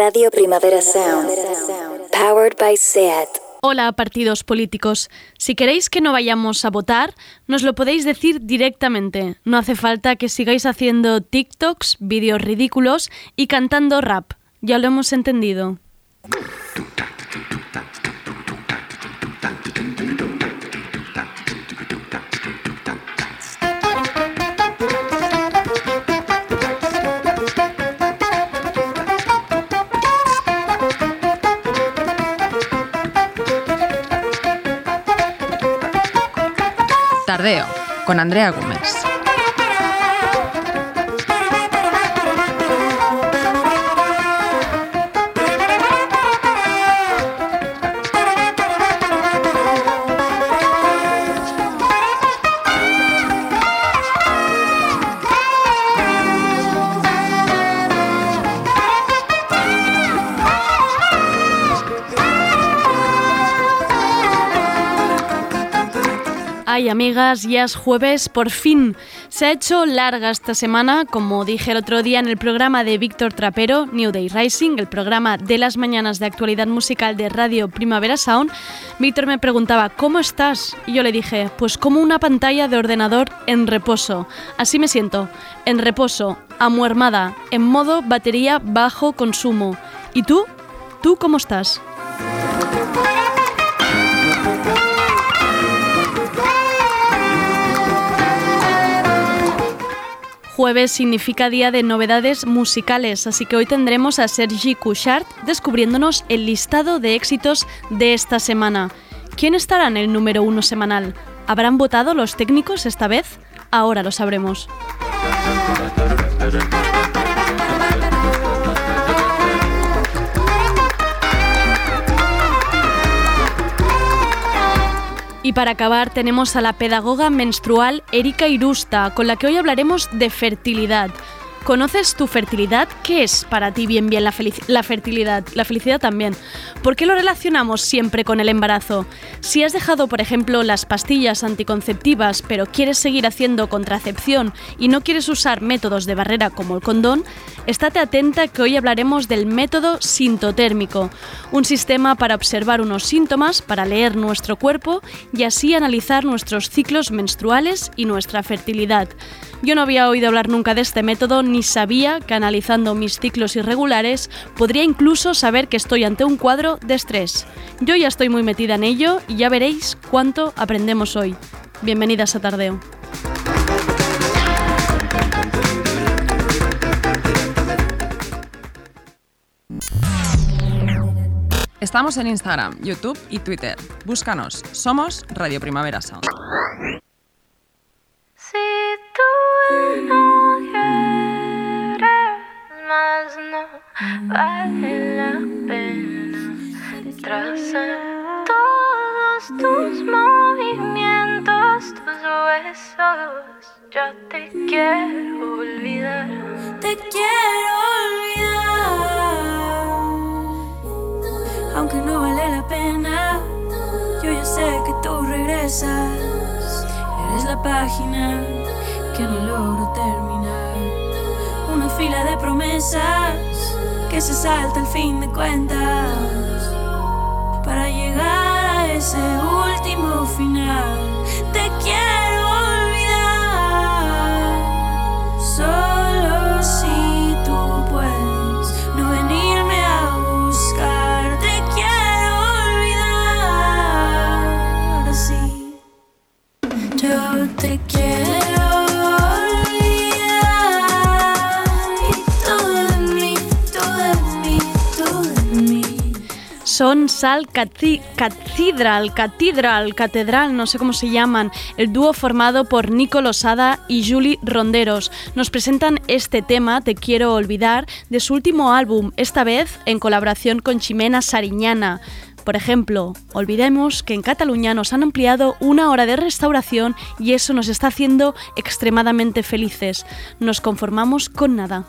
Radio Primavera Sound. Powered by SEAT. Hola, partidos políticos. Si queréis que no vayamos a votar, nos lo podéis decir directamente. No hace falta que sigáis haciendo TikToks, vídeos ridículos y cantando rap. Ya lo hemos entendido. Con Andrea Gómez. Ay, amigas, ya es jueves, por fin. Se ha hecho larga esta semana, como dije el otro día en el programa de Víctor Trapero, New Day Rising, el programa de las mañanas de actualidad musical de Radio Primavera Sound. Víctor me preguntaba, ¿cómo estás? Y yo le dije, pues como una pantalla de ordenador en reposo. Así me siento, en reposo, amuermada, en modo batería bajo consumo. ¿Y tú? ¿Tú cómo estás? Jueves significa día de novedades musicales, así que hoy tendremos a Sergi Couchard descubriéndonos el listado de éxitos de esta semana. ¿Quién estará en el número uno semanal? ¿Habrán votado los técnicos esta vez? Ahora lo sabremos. Y para acabar tenemos a la pedagoga menstrual Erika Irusta, con la que hoy hablaremos de fertilidad. ¿Conoces tu fertilidad? ¿Qué es para ti bien bien la, la, fertilidad? La felicidad también. ¿Por qué lo relacionamos siempre con el embarazo? Si has dejado, por ejemplo, las pastillas anticonceptivas, pero quieres seguir haciendo contracepción y no quieres usar métodos de barrera como el condón, estate atenta que hoy hablaremos del método sintotérmico, un sistema para observar unos síntomas, para leer nuestro cuerpo y así analizar nuestros ciclos menstruales y nuestra fertilidad. Yo no había oído hablar nunca de este método ni sabía que analizando mis ciclos irregulares podría incluso saber que estoy ante un cuadro de estrés. Yo ya estoy muy metida en ello y ya veréis cuánto aprendemos hoy. Bienvenidas a Tardeo. Estamos en Instagram, YouTube y Twitter. Búscanos. Somos Radio Primavera Sound. Si tú no quieres más, no vale la pena. Tras todos tus movimientos, tus huesos, yo te quiero olvidar. Te quiero olvidar. Aunque no vale la pena, yo ya sé que tú regresas. Eres la página que no logro terminar. Fila de promesas que se salta al fin de cuentas. Para llegar a ese último final, te quiero olvidar. Son Sal Catri- Cathedral, Catedral, Catedral, no sé cómo se llaman, el dúo formado por Nico Losada y Julie Ronderos. Nos presentan este tema, Te quiero olvidar, de su último álbum, esta vez en colaboración con Ximena Sariñana. Por ejemplo, olvidemos que en Cataluña nos han ampliado una hora de restauración y eso nos está haciendo extremadamente felices. Nos conformamos con nada.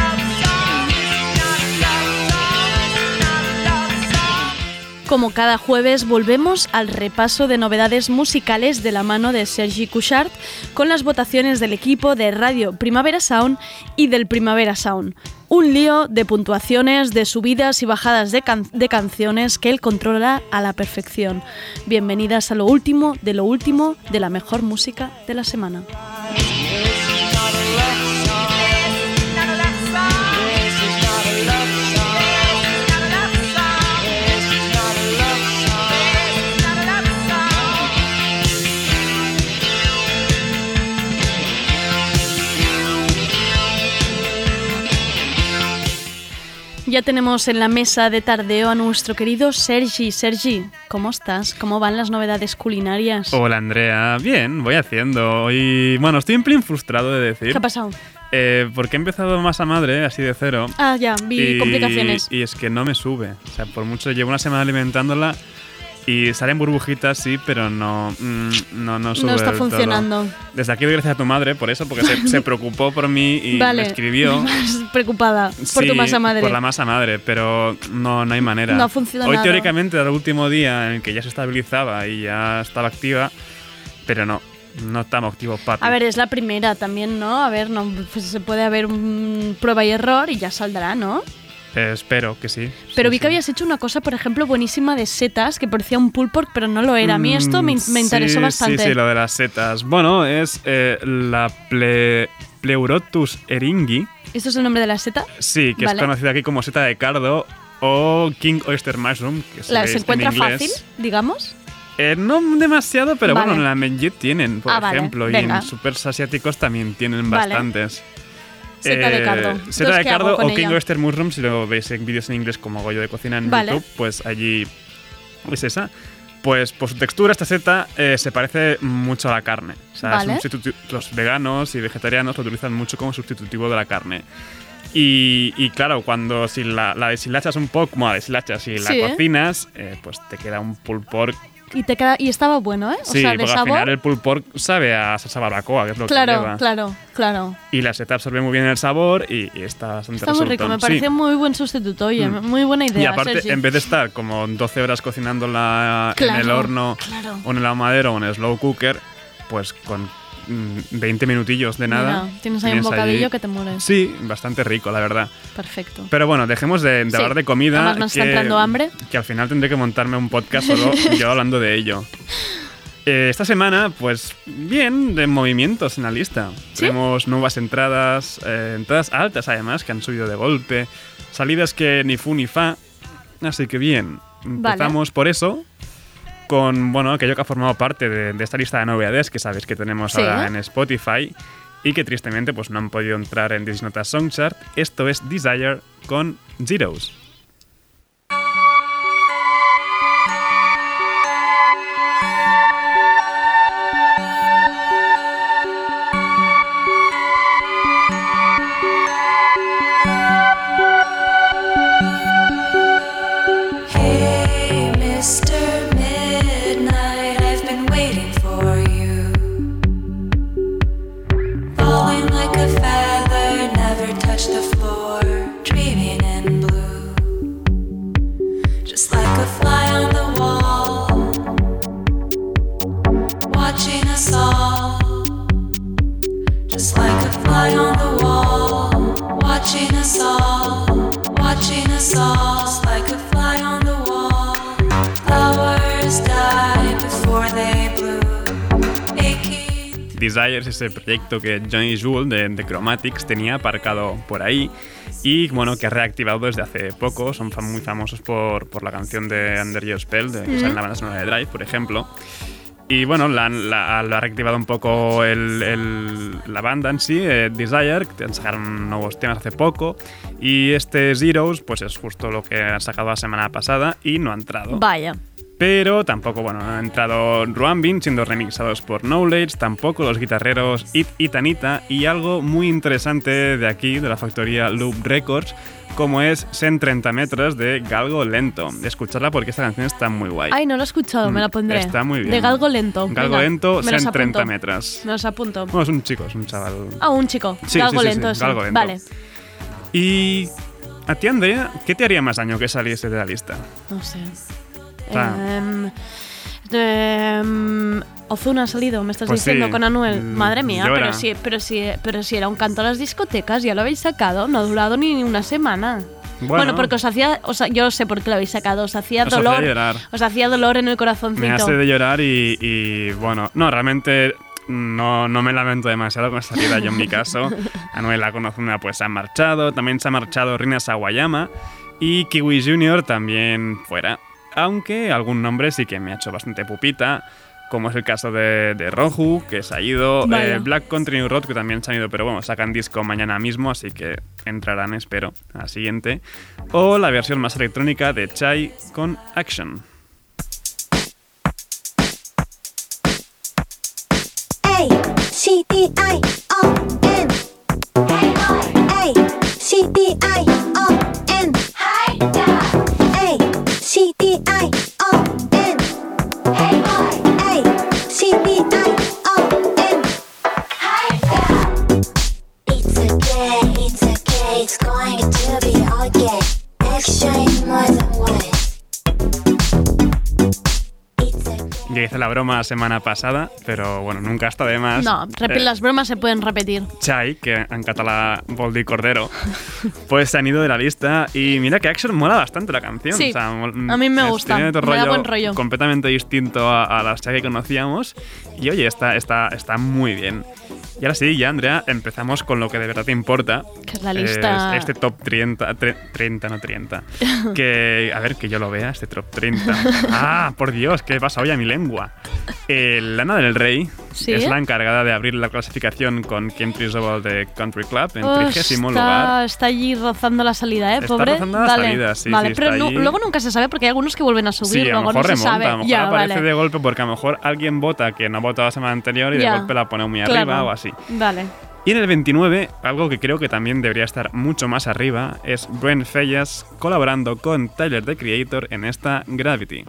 Love song. Not a love song. Como cada jueves volvemos al repaso de novedades musicales de la mano de Sergi Couchard con las votaciones del equipo de Radio Primavera Sound y del Primavera Sound. Un lío de puntuaciones, de subidas y bajadas de, can- de canciones que él controla a la perfección. Bienvenidas a lo último de lo último de la mejor música de la semana. Ya tenemos en la mesa de tardeo a nuestro querido Sergi. Sergi, ¿cómo estás? ¿Cómo van las novedades culinarias? Hola Andrea, bien, voy haciendo. Y bueno, estoy en plin frustrado de decir. ¿Qué ha pasado? Eh, porque he empezado masa madre, así de cero. Ah, ya, vi y, complicaciones. Y es que no me sube. O sea, por mucho llevo una semana alimentándola y salen burbujitas, sí, pero no, mm, no, no sube. no está del todo. funcionando. Desde aquí doy gracias a tu madre por eso, porque se, se preocupó por mí y vale. me escribió. Preocupada por tu Sí, masa madre. Por la masa madre, pero no, no hay manera. No ha funcionado. Hoy teóricamente era el último día en el que ya se estabilizaba y ya estaba activa, pero no, no estamos activos, papi. A ver, es la primera también, ¿no? A ver, no, pues se puede haber un prueba y error y ya saldrá, ¿no? Eh, espero que sí. Pero Sí, vi sí. que habías hecho una cosa, por ejemplo, buenísima de setas, que parecía un pulled pork, pero no lo era. A mí esto me, me Mm, interesó sí, bastante. Sí, sí, lo de las setas. Bueno, es eh, la ple- Pleurotus eringi, ¿Esto es el nombre de la seta? sí, que Vale. es conocida aquí como seta de cardo o King Oyster Mushroom, que La, ¿Se encuentra en fácil, digamos? Eh, no demasiado, pero Vale. bueno, en la Menjit tienen, por Ah, vale, ejemplo, y venga. en supers asiáticos también tienen Vale. bastantes. Seta de cardo. Eh, Entonces, Seta de ¿qué hago cardo o King? Oyster Mushroom, si lo veis en vídeos en inglés como Goyo de Cocina en Vale. YouTube, pues allí es esa. Pues por su textura, esta seta eh, se parece mucho a la carne. O sea, Vale. los veganos y vegetarianos lo utilizan mucho como sustitutivo de la carne. Y, y claro, cuando si la, la deshilachas un poco, como la deshilachas y Sí. la cocinas, eh, pues te queda un pulled pork Y, te queda, y estaba bueno, ¿eh? O Sí, sea, de porque al sabor. final el pulled pork sabe a salsa barbacoa, que es lo que Claro, lleva. claro, claro. Y la seta absorbe muy bien el sabor y, y está bastante Está muy rico, me. Sí. pareció muy buen sustituto, oye, Mm. muy buena idea. Y aparte, Sergi. en vez de estar como 12 horas cocinándola en el horno claro. o en el ahumadero o en el slow cooker, pues con 20 minutillos de nada. Tienes ahí un bocadillo allí- que te mueres. Sí, bastante rico, la verdad. Perfecto. Pero bueno, dejemos de, de Sí, hablar de comida. además nos está que, entrando hambre. Que al final tendré que montarme un podcast solo yo hablando de ello. Eh, esta semana, pues bien, de movimientos en la lista. ¿Sí? Tenemos nuevas entradas, eh, entradas altas además, que han subido de golpe. Salidas que ni fu ni fa. Así que bien, Vale. empezamos por eso. Con, bueno, aquello que ha formado parte de, de esta lista de novedades que sabéis que tenemos Sí. ahora en Spotify y que tristemente pues no han podido entrar en This Nota Song Chart. Esto es Desire con Zeros. Aching Desire es ese proyecto que Johnny Jewel de, de Chromatics tenía aparcado por ahí y bueno, que ha reactivado desde hace poco. Son fam- muy famosos por, por la canción de Under Your Spell, de, que sale en la banda sonora de Drive, por ejemplo. Y bueno, la, la- lo ha reactivado un poco el- el- la banda en sí, eh, Desire, que sacaron nuevos temas hace poco. Y este Zeros, pues es justo lo que han sacado la semana pasada y no ha entrado. Vaya. Pero tampoco, bueno, no ha entrado Ruambin siendo remixados por Knowledge, tampoco los guitarreros It y Tanita y algo muy interesante de aquí, de la factoría Loop Records, como es Sen 30 metros de Galgo Lento. Escucharla porque esta canción está muy guay. Ay, no lo he escuchado, me la pondré. Está muy bien. De Galgo Lento. Galgo Venga, Lento, me los Sen 30 apunto. metros. Me los apunto. Bueno, es un chico, es un chaval. Ah, un chico. Sí, Galgo sí, sí, Lento, sí. Galgo Lento. Vale. Y a ti, Andrea, ¿qué te haría más daño que saliese de la lista? No sé. Em, em, Ozuna ha salido, me estás Pues diciendo, sí. con Anuel. Mm, Madre mía, llora. pero si, pero, si, pero si era un canto a las discotecas, ya lo habéis sacado, no ha durado ni una semana. Bueno, porque os hacía, o sea, yo sé por qué lo habéis sacado, os hacía Os hacía dolor, llorar. os hacía dolor en el corazoncito. Me hace de llorar y, y, bueno, no, realmente no, no me lamento demasiado con esta salida yo en mi caso. Anuela Conozuna pues ha marchado, también se ha marchado Rina Sawayama y Kiwi Junior también fuera. Aunque algún nombre sí que me ha hecho bastante pupita, como es el caso de, de Roju, que se ha ido, eh, Black Country New Road, que también se han ido, pero bueno, sacan disco mañana mismo, así que entrarán, espero, a la siguiente. O la versión más electrónica de Chai con Action. A C D I O N. A C D I broma la semana pasada, pero bueno, nunca está de más. No, Eh, las bromas se pueden repetir. Chai, que en catalán Boldi Cordero, pues se han ido de la lista. Y mira que Action mola bastante la canción. Sí, o sea, a mí me gusta, Tiene otro me da rollo buen rollo. completamente distinto a, a las Chai que conocíamos. Y oye, está, está, está muy bien. Y ahora sí, ya Andrea, empezamos con lo que de verdad te importa. Que es la lista- Es este top 30, tre- 30, no 30. que, a ver, que yo lo vea, este top 30. ah, por Dios, ¿qué pasa hoy a mi lengua? Eh, Lana del Rey ¿Sí? es la encargada de abrir la clasificación con Country Sobal de Country Club en Oh, trigésimo está, lugar. está allí rozando la salida, ¿eh? Está Pobre. rozando la Vale. salida, sí, Vale, sí, pero allí. luego nunca se sabe porque hay algunos que vuelven a subir, Sí, a lo luego mejor no se remonta, sabe. a lo mejor ya, aparece vale. de golpe porque a lo mejor alguien vota que no ha votado la semana anterior y Ya. de golpe la pone muy Claro. arriba o así. Vale. Y en el 29, algo que creo que también debería estar mucho más arriba, es Brent Fayas colaborando con Tyler the Creator en esta Gravity.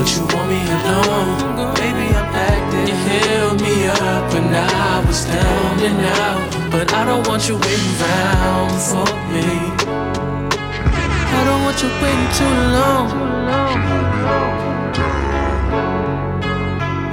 But you want me alone. Baby, I'm acting. You me up when I was down and out, but I don't want you waiting around for me. I don't want you waiting too long.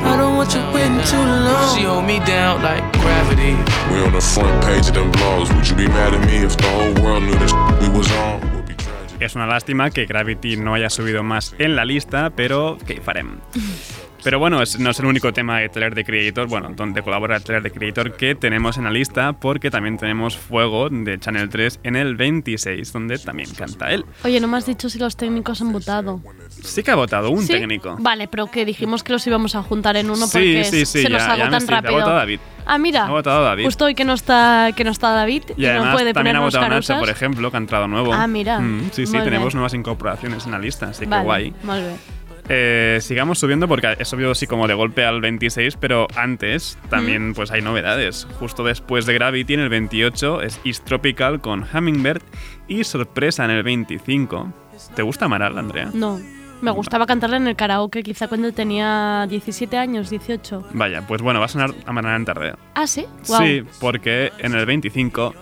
I don't want you waiting too long. She hold me down like gravity. We on the front page of them blogs. Would you be mad at me if the whole world knew this we was on? Would be tragic. Es una lástima que Gravity no haya subido más en la lista, pero ¿qué farem? Pero bueno, es- no es el único tema de Tyler the Creator, bueno, donde colabora Tyler the Creator que tenemos en la lista, porque también tenemos Fuego de Channel 3 en el 26, donde también canta él. Oye, no me has dicho si los técnicos han votado. Sí que ha votado un ¿Sí? técnico. Vale, pero que dijimos que los íbamos a juntar en uno porque sí, sí, se nos ya- ya me agotan ha rápido. votado David. Ah, mira. Ha votado David. Justo hoy que no está, que no está David y, además no puede también ha votado Nacho, por ejemplo, que ha entrado nuevo. Ah, mira. Mm, sí, sí, Muy tenemos bien. nuevas incorporaciones en la lista, así que guay. muy bien. Eh, sigamos subiendo porque he subido así como de golpe al 26, pero antes también pues hay novedades. Justo después de Gravity en el 28 es East Tropical con Hummingbird y Sorpresa en el 25. ¿Te gusta Amaral, Andrea? No, me gustaba cantarla en el karaoke quizá cuando tenía 17 años, 18. Vaya, pues bueno, va a sonar Amaral en tardeo. Ah, ¿sí? Guau. Sí, porque en el 25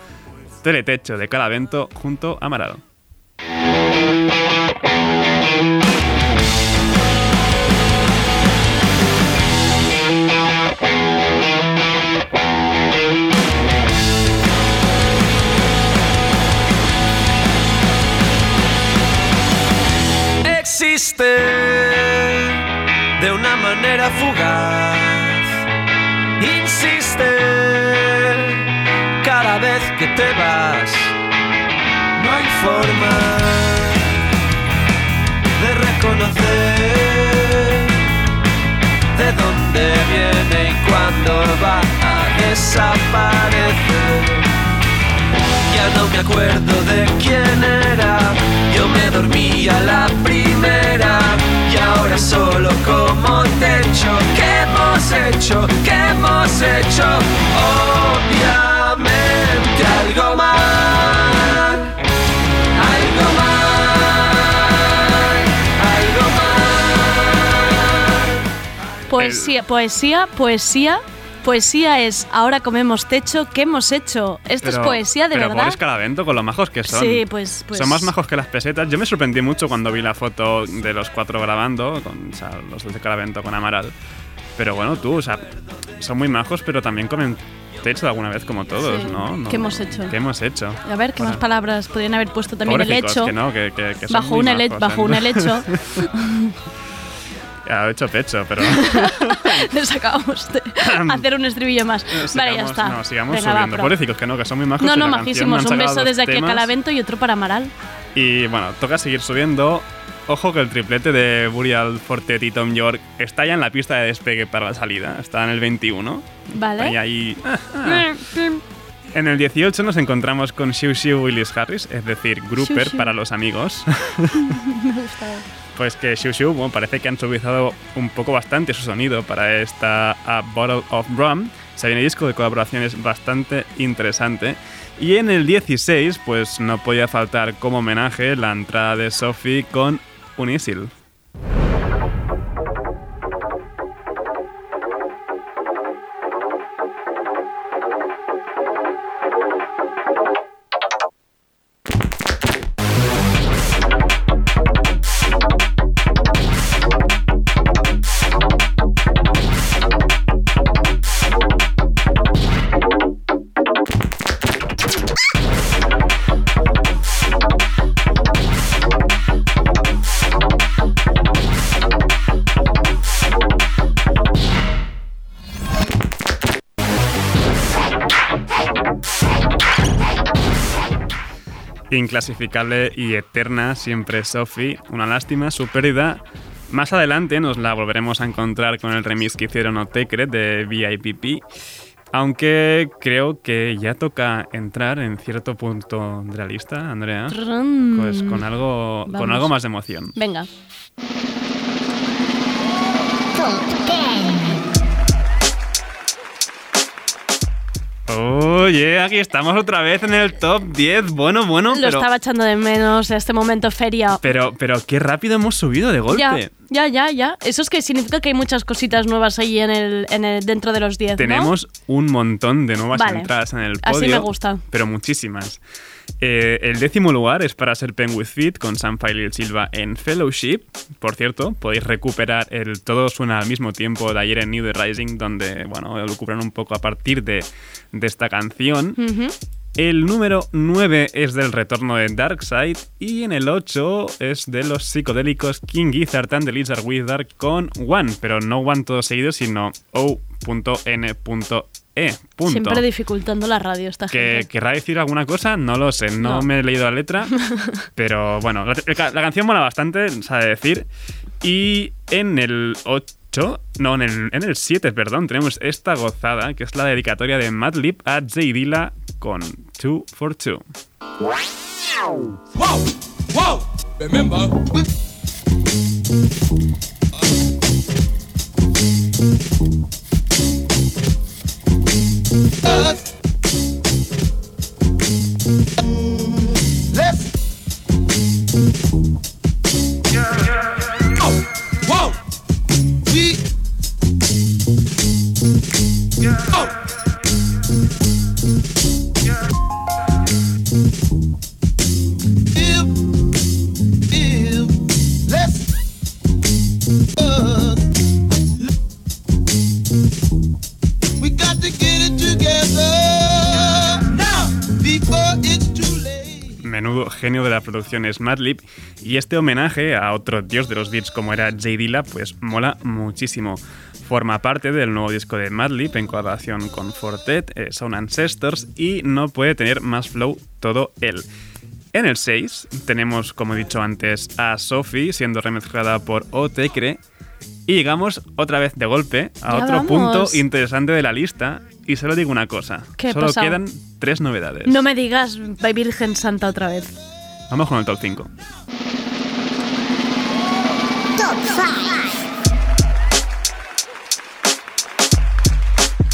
Teletecho de Calavento junto a Amaral. Existe de una manera fugaz. Insiste cada vez que te vas. No hay forma de reconocer de dónde viene y cuándo va a desaparecer. Ya no me acuerdo de quién era, yo me dormí a la primera y ahora solo como techo. ¿Qué hemos hecho? ¿Qué hemos hecho? Obviamente algo mal, algo mal, algo mal. Poesía, poesía, poesía. Poesía es ahora comemos techo, ¿qué hemos hecho? Esto es Pero- poesía de pero verdad. Boris Calavento con lo majos que son. Sí, pues- pues- Son más majos que las pesetas. Yo me sorprendí mucho cuando vi la foto de los cuatro grabando, con, o sea, los de Calavento con Amaral. Pero bueno, tú, o sea, son muy majos, pero también comen techo alguna vez como todos, Sí. ¿no? No- ¿Qué hemos hecho? ¿Qué hemos hecho? A ver, ¿qué más palabras podrían haber puesto también el hecho? que no, que, que- son bajo un majos, bajo ¿eh? un helecho. Ha hecho pecho, pero... Les acabamos de hacer un estribillo más. vale, ya está. No, sigamos Venga, subiendo. pro. Pobrecicos, que no, que son muy majos. No, y no, majísimos. Un beso desde aquí a temas. Calavento y otro para Amaral. Y bueno, toca seguir subiendo. Ojo que el triplete de Burial Fortet y Tom York está ya en la pista de despegue para la salida. Está en el 21. Vale. Está ahí. En el 18 nos encontramos con Shiu Shiu Willis Harris, es decir, Grouper para los amigos. Me gusta. Pues que Shiu Shiu bueno, parece que han suavizado un poco bastante su sonido para esta A Bottle of Rum. Se viene disco de colaboraciones bastante interesante. Y en el 16, pues no podía faltar como homenaje la entrada de Sophie con Unisil. Inclasificable y eterna siempre Sophie. Una lástima su pérdida. Más adelante nos la volveremos a encontrar con el remix que hicieron Otecret de VIPP. Aunque creo que ya toca entrar en cierto punto de la lista, Andrea. Pues con algo, con algo más de emoción. Venga. Oye, aquí estamos otra vez en el top 10. Bueno, bueno, Lo pero, estaba echando de menos este momento feria. pero, pero qué rápido hemos subido de golpe. Ya, ya, ya, ya. Eso es que significa que hay muchas cositas nuevas ahí en el, en el, dentro de los 10, ¿no? Tenemos un montón de nuevas Vale. entradas en el Así podio. me gusta. Pero muchísimas. Eh, el décimo lugar es para ser Pen with Fit con Sam Filey Silva en Fellowship. Por cierto, podéis recuperar el Todo suena al mismo tiempo de ayer en New The Rising, donde, bueno, lo recuperan un poco a partir de, de esta canción. El número 9 es del retorno de Darkseid y en el 8 es de los psicodélicos King Gizzard and the Lizard Wizard con One, pero no One todo seguido, sino O.N.E. punto. Siempre dificultando la radio esta ¿Que gente. querrá decir alguna cosa? No lo sé, no, No. me he leído la letra, pero bueno, la, la canción mola bastante, sabe decir. Y en el 8, no, en el, en el 7, perdón, tenemos esta gozada, que es la dedicatoria de Madlib a Jay Dilla con 2 for 2. Wow, wow, remember. Us. Let's. Oh, whoa. We. Oh. Menudo genio de la producción es Madlib y este homenaje a otro dios de los beats como era Jay Dilla pues mola muchísimo. Forma parte del nuevo disco de Madlib en colaboración con Fortet, eh, Sound Ancestors y no puede tener más flow todo él. En el 6 tenemos, como he dicho antes, a Sophie siendo remezclada por Otecre y llegamos otra vez de golpe a Ya otro vamos. punto interesante de la lista y solo digo una cosa, ¿Qué solo quedan tres novedades. No me digas Virgen Santa otra vez. Vamos con el top 5. Top 5.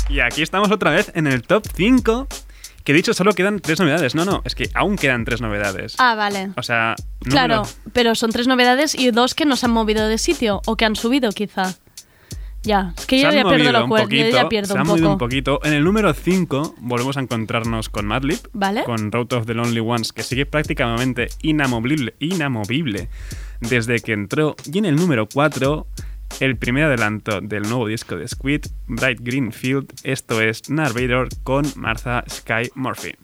Y aquí estamos otra vez en el top 5. Que he dicho solo quedan tres novedades. No, no, es que aún quedan tres novedades. Ah, vale. O sea, Claro, pero son tres novedades y dos que nos han movido de sitio o que han subido quizá. Ya, es que se yo ya pierdo lo yo ya pierdo se un han movido un poquito. En el número 5 volvemos a encontrarnos con Madlib, Vale. con Road of the Lonely Ones, que sigue prácticamente inamovible, inamovible desde que entró. Y en el número 4, el primer adelanto del nuevo disco de Squid, Bright Green Field, esto es Narrator con Martha Sky Murphy.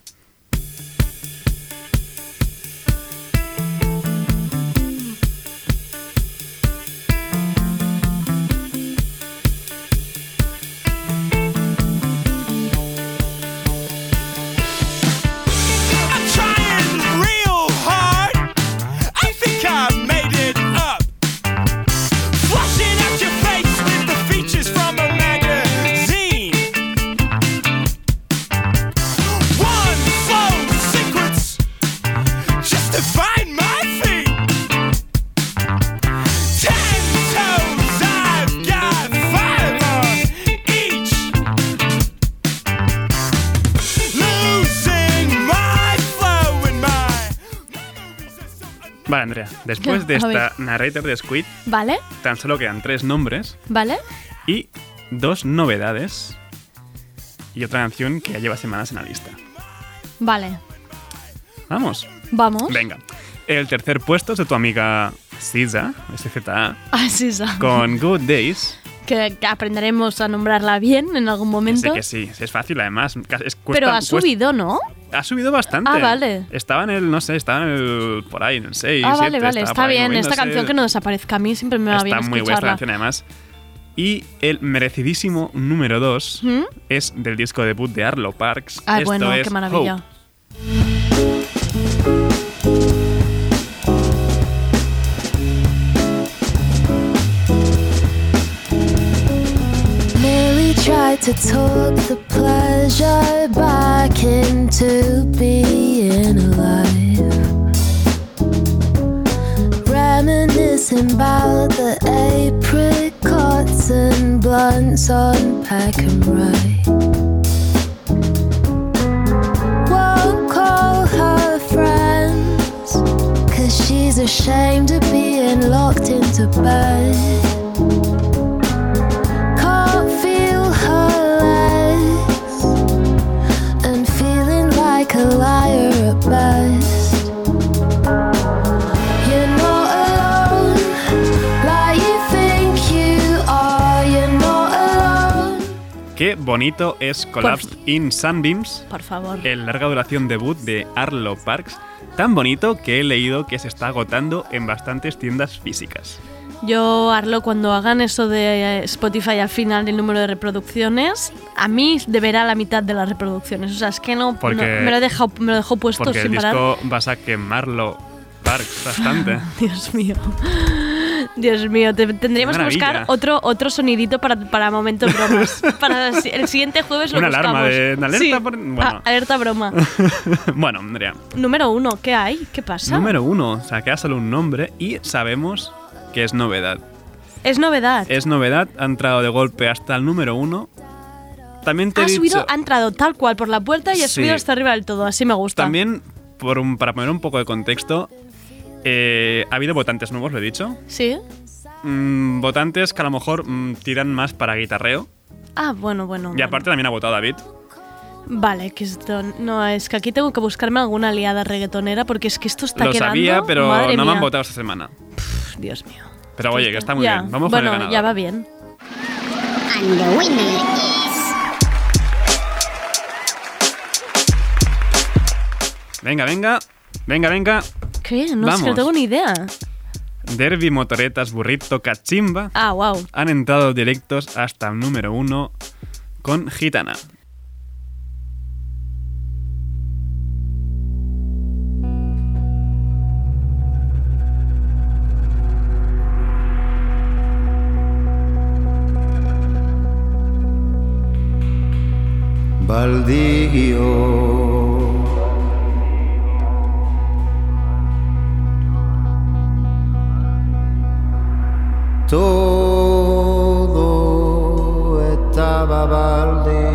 De A esta ver. narrator de Squid, ¿Vale? tan solo quedan tres nombres ¿Vale? y dos novedades y otra canción que ya lleva semanas en la lista. Vale. Vamos. Vamos. Venga. El tercer puesto es de tu amiga SZA, SZA, Ah, con Good Days. Que, que aprenderemos a nombrarla bien en algún Sé momento. que sí, es fácil además. es- cuesta- Pero ha cuesta- subido, ¿no? Ha subido bastante. Ah, vale. Estaba en el, no sé, estaba en el, por ahí, en el 6, ah, 7, vale, vale. Está bien. Esta canción que no desaparezca. A mí siempre me va bien Está muy buena esta canción además. Y el merecidísimo número 2 ¿Mm? es del disco debut de Arlo Parks. Ah, Esto bueno, es qué maravilla. Hope. Tried to talk the pleasure back into being alive. Reminiscing about the apricots and blunts on pack and ride. Won't call her friends, cause she's ashamed of being locked into bed. A liar at best. You're not alone, like you think you are. You're not alone. Qué bonito es Collapsed in Sunbeams, Por favor. el larga duración debut de Arlo Parks. Tan bonito que he leído que se está agotando en bastantes tiendas físicas. Yo, Arlo, cuando hagan eso de eh, Spotify al final del número de reproducciones, a mí deberá la mitad de las reproducciones. O sea, es que no, no- Porque- me, lo dejado, me lo dejó puesto Porque el sin parar. disco vas a quemarlo Parks bastante. Dios mío. Dios mío, te- tendríamos que buscar otro, otro sonidito para, para momentos bromas. para el si- el siguiente jueves lo Una alarma buscamos. de- de alerta Sí. por- bueno. Ah, alerta broma. bueno, Andrea. Número uno, ¿qué hay? ¿Qué pasa? Número uno, o sea, queda solo un nombre y sabemos que es novedad. Es novedad. Es novedad, ha entrado de golpe hasta el número uno. También te he ha dicho, subido, ha entrado tal cual por la puerta y ha Sí. subido hasta arriba del todo. Así me gusta. también por un- para poner un poco de contexto, eh, ha habido votantes nuevos, lo he dicho. ¿Sí? Mm, votantes que a lo mejor mm, tiran más para guitarreo. Ah, bueno, bueno. Y bueno. aparte también ha votado David. Vale, que esto. No, es que aquí tengo que buscarme alguna aliada reggaetonera porque es que esto está Lo quedando. sabía, pero Madre no me han votado esta semana. Dios mío. Pero oye, que está muy Ya, bien. Vamos bueno, con el ganador. ya va bien. And the winner is. Venga, venga. Venga, venga. ¿Qué? No es que no Vamos. tengo ni idea. Derby, motoretas, burrito, cachimba Ah, wow. han entrado directos hasta el número uno con Gitana. Baldío. Todo estaba baldío.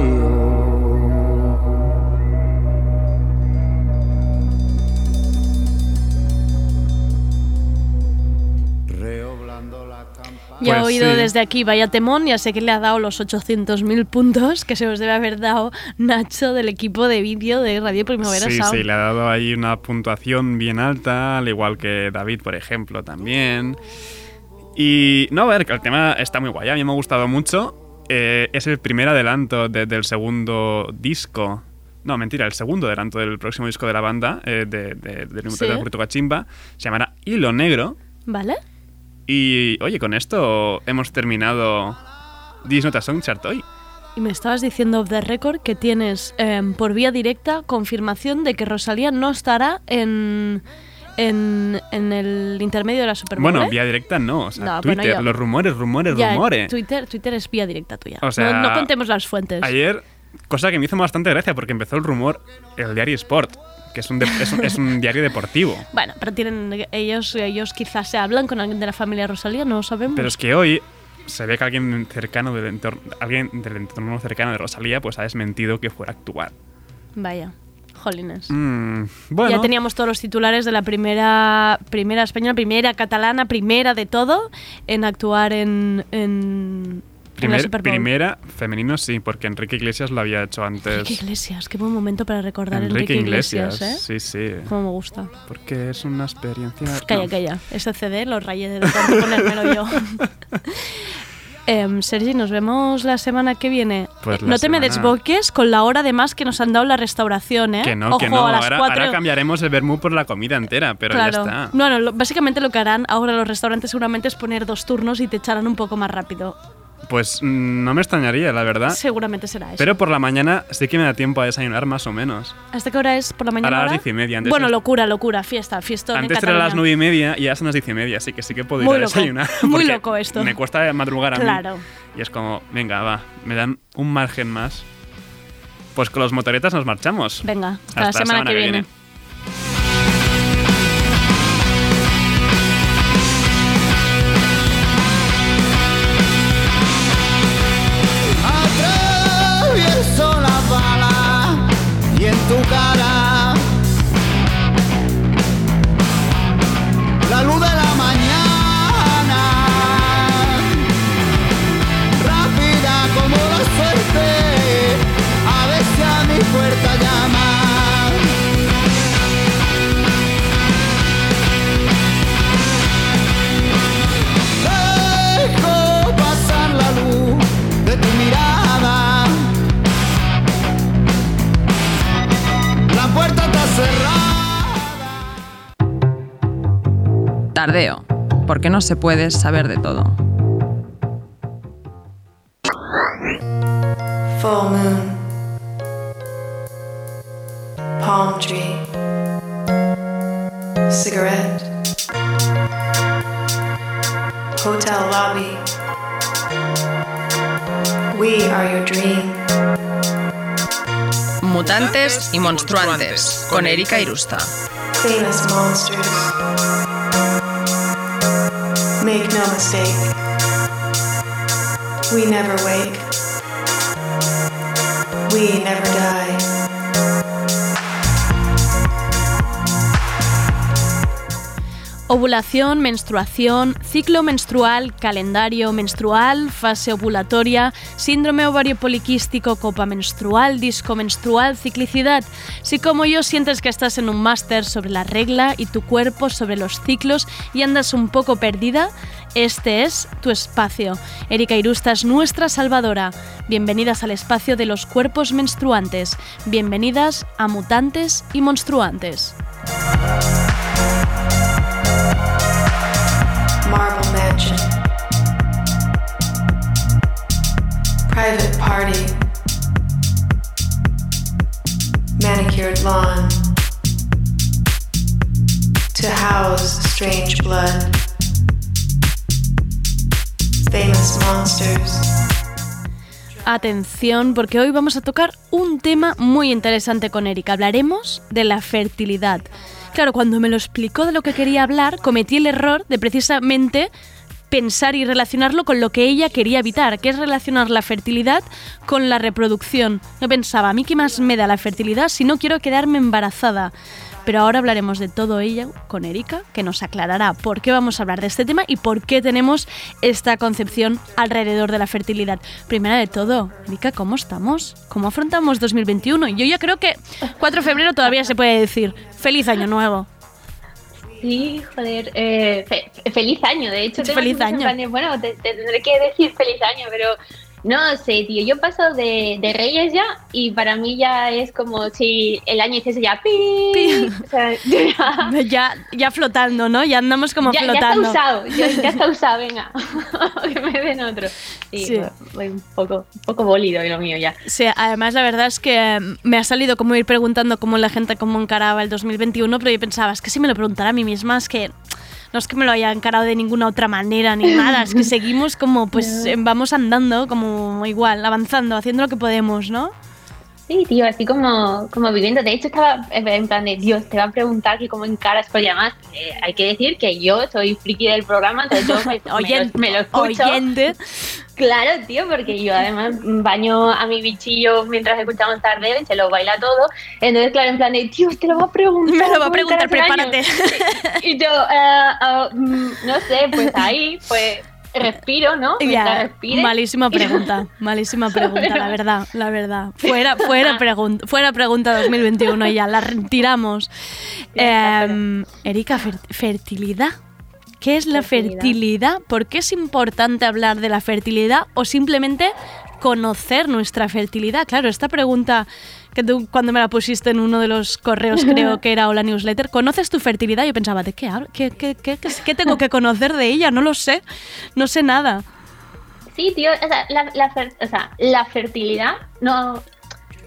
Ya he Pues oído sí. desde aquí, vaya temón, ya sé que le ha dado los 800.000 puntos que se los debe haber dado Nacho del equipo de vídeo de Radio Primavera Sí, Sound. sí, le ha dado ahí una puntuación bien alta, al igual que David, por ejemplo, también. Y no, a ver, que el tema está muy guay, a mí me ha gustado mucho. Eh, es el primer adelanto de- del segundo disco. No, mentira, el segundo adelanto del próximo disco de la banda, eh, de, de, de, Sí. de Cachimba. Se llamará Hilo Negro. ¿Vale? Y oye, con esto hemos terminado This Not a Song Chart hoy. Y me estabas diciendo off the record que tienes em, por vía directa confirmación de que Rosalía no estará en, en, en el intermedio de la Super Bowl, Bueno, ¿eh? vía directa no, o sea, No, bueno, Twitter, yo- los rumores, rumores, Ya, rumores. Twitter, Twitter es vía directa tuya. O sea, no, no contemos las fuentes. Ayer, cosa que me hizo bastante gracia porque empezó el rumor, el diario Sport, que es un, de- es un, es un diario deportivo. Bueno, pero tienen ellos, ellos quizás se hablan con alguien de la familia Rosalía, no lo sabemos. Pero es que hoy se ve que alguien cercano del entorno, alguien del entorno cercano de Rosalía pues ha desmentido que fuera a actuar. Vaya, jolines. Mm, bueno, Ya teníamos todos los titulares de la primera, primera española, primera catalana, primera de todo, en actuar en, primer- primera femenino sí, porque Enrique Iglesias lo había hecho antes. Enrique Iglesias, qué buen momento para recordar Enrique Enrique Iglesias, Iglesias, ¿eh? sí, sí. Cómo me gusta. Porque es una experiencia. Calla, no. calla. Ese CD lo rayé de tanto ponérmelo yo. Em, Sergi, nos vemos la semana que viene. Pues Eh, no te me desboques con la hora de más que nos han dado la restauración, ¿eh? Que no, Ojo, que no. a las Ahora, cuatro- ahora cambiaremos el vermú por la comida entera, pero claro. ya está. Bueno, lo- básicamente lo que harán ahora los restaurantes seguramente es poner dos turnos y te echarán un poco más rápido. Pues mm, no me extrañaría, la verdad. Seguramente será eso. Pero por la mañana sí que me da tiempo a desayunar más o menos. ¿Hasta qué hora es por la mañana? A las diez y media, antes bueno, es- locura, locura, fiesta, fiestón en Antes era Cataluña. las nueve y media y ya son las diez y media, así que sí que puedo ir Muy a loco, desayunar. muy loco esto. Me cuesta madrugar a mí. Claro. Y es como, venga, va, me dan un margen más. Pues con los motoretas nos marchamos. Venga, hasta, la semana, que viene. Tardeo, porque no se puede saber de todo. Full moon. Palm tree. Cigarette. Hotel lobby. We are your dream. Mutantes y monstruantes, con Erika Irusta. Famous monsters. Make no mistake. We never wake. We never die. Ovulación, menstruación, ciclo menstrual, calendario menstrual, fase ovulatoria, síndrome ovario poliquístico, copa menstrual, disco menstrual, ciclicidad. Si como yo sientes que estás en un máster sobre la regla y tu cuerpo sobre los ciclos y andas un poco perdida, este es tu espacio. Erika Irusta es nuestra salvadora. Bienvenidas al espacio de los cuerpos menstruantes. Bienvenidas a mutantes y monstruantes. Private party. Manicured lawn. To house strange blood. Famous monsters. Atención, porque hoy vamos a tocar un tema muy interesante con Erika. Hablaremos de la fertilidad. Claro, cuando me lo explicó de lo que quería hablar, cometí el error de precisamente pensar y relacionarlo con lo que ella quería evitar, que es relacionar la fertilidad con la reproducción. Yo pensaba, ¿a mí qué más me da la fertilidad si no quiero quedarme embarazada? Pero ahora hablaremos de todo ello con Erika, que nos aclarará por qué vamos a hablar de este tema y por qué tenemos esta concepción alrededor de la fertilidad. Primera de todo, Erika, ¿cómo estamos? ¿Cómo afrontamos 2021? Yo ya creo que 4 de febrero todavía se puede decir feliz año nuevo. Sí, joder, eh, fe- feliz año, de hecho. Feliz año. planes. Bueno, te, te tendré que decir feliz año, pero no sé, tío, yo paso de, de Reyes ya y para mí ya es como si el año hiciese ya pi, o sea, ya, Ya, ya flotando, ¿no? Ya andamos como ya- ya flotando. está usado, ya, ya está usado, venga, que me den otro. Sí, Sí. voy un poco, un poco bólido lo mío ya. Sí, además la verdad es que eh, me ha salido como ir preguntando cómo la gente cómo encaraba el 2021, pero yo pensaba, es que si me lo preguntara a mí misma, es que no es que me lo haya encarado de ninguna otra manera ni nada, es que seguimos como, pues vamos andando como igual, avanzando, haciendo lo que podemos, ¿no? Sí, tío, así como, como viviendo. De hecho, estaba en plan de Dios, te va a preguntar que cómo encaras, pero además eh, hay que decir que yo soy friki del programa, entonces yo me, me lo- me lo escucho. oyente. Claro, tío, porque yo además baño a mi bichillo mientras escuchamos tarde, se lo baila todo. Entonces, claro, en plan de Dios, te lo va a preguntar. Me lo va a ¿cómo preguntar, encaras el año?". prepárate. Y yo, ah, mm, no sé, pues ahí, pues respiro, ¿no? Ya, malísima pregunta, malísima pregunta, la verdad, la verdad. Fuera, fuera, pregunta, fuera pregunta 2021 y ya, la retiramos. Em, Erika, fer- fertilidad. ¿Qué es la fertilidad? ¿Por qué es importante hablar de la fertilidad o simplemente conocer nuestra fertilidad? Claro, esta pregunta que tú cuando me la pusiste en uno de los correos, creo que era o la newsletter, ¿conoces tu fertilidad? Yo pensaba, ¿de qué hablo? ¿Qué, qué, qué, qué- tengo que conocer de ella? No lo sé, no sé nada. Sí, tío, o sea, la, o sea, la fertilidad no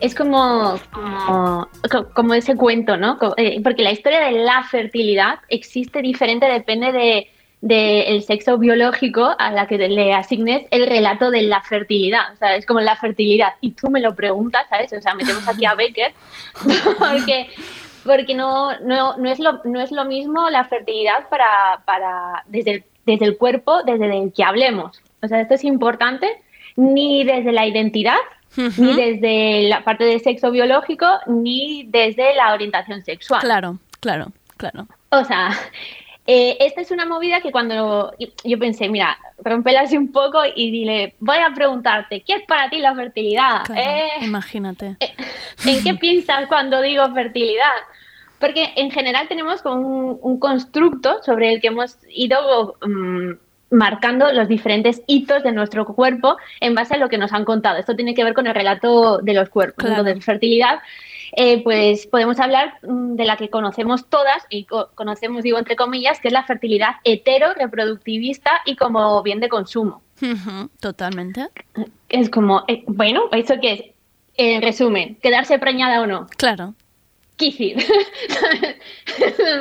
es como, como, co- como ese cuento, ¿no? Eh, Porque la historia de la fertilidad existe diferente, depende de del sexo biológico a la que le asignes el relato de la fertilidad. O sea, es como la fertilidad. Y tú me lo preguntas, ¿sabes? O sea, metemos aquí a Becker porque porque no, no, no, es lo, no es lo mismo la fertilidad para, para desde, el, desde el cuerpo, desde el que hablemos. O sea, esto es importante, ni desde la identidad, ni desde la parte del sexo biológico, ni desde la orientación sexual. Claro, claro, claro. O sea, eh, esta es una movida que cuando yo- pensé, mira, rompela así un poco y dile, voy a preguntarte, ¿qué es para ti la fertilidad? Claro, Eh, imagínate. ¿En qué piensas cuando digo fertilidad? Porque en general tenemos como un, un constructo sobre el que hemos ido mm, marcando los diferentes hitos de nuestro cuerpo en base a lo que nos han contado. Esto tiene que ver con el relato de los cuerpos. Claro. Entonces, fertilidad, eh, pues podemos hablar mm, de la que conocemos todas, y co- conocemos, digo, entre comillas, que es la fertilidad hetero, reproductivista y como bien de consumo. Totalmente. Es como, eh, bueno, ¿eso qué es? En resumen, quedarse preñada o no. Claro. Es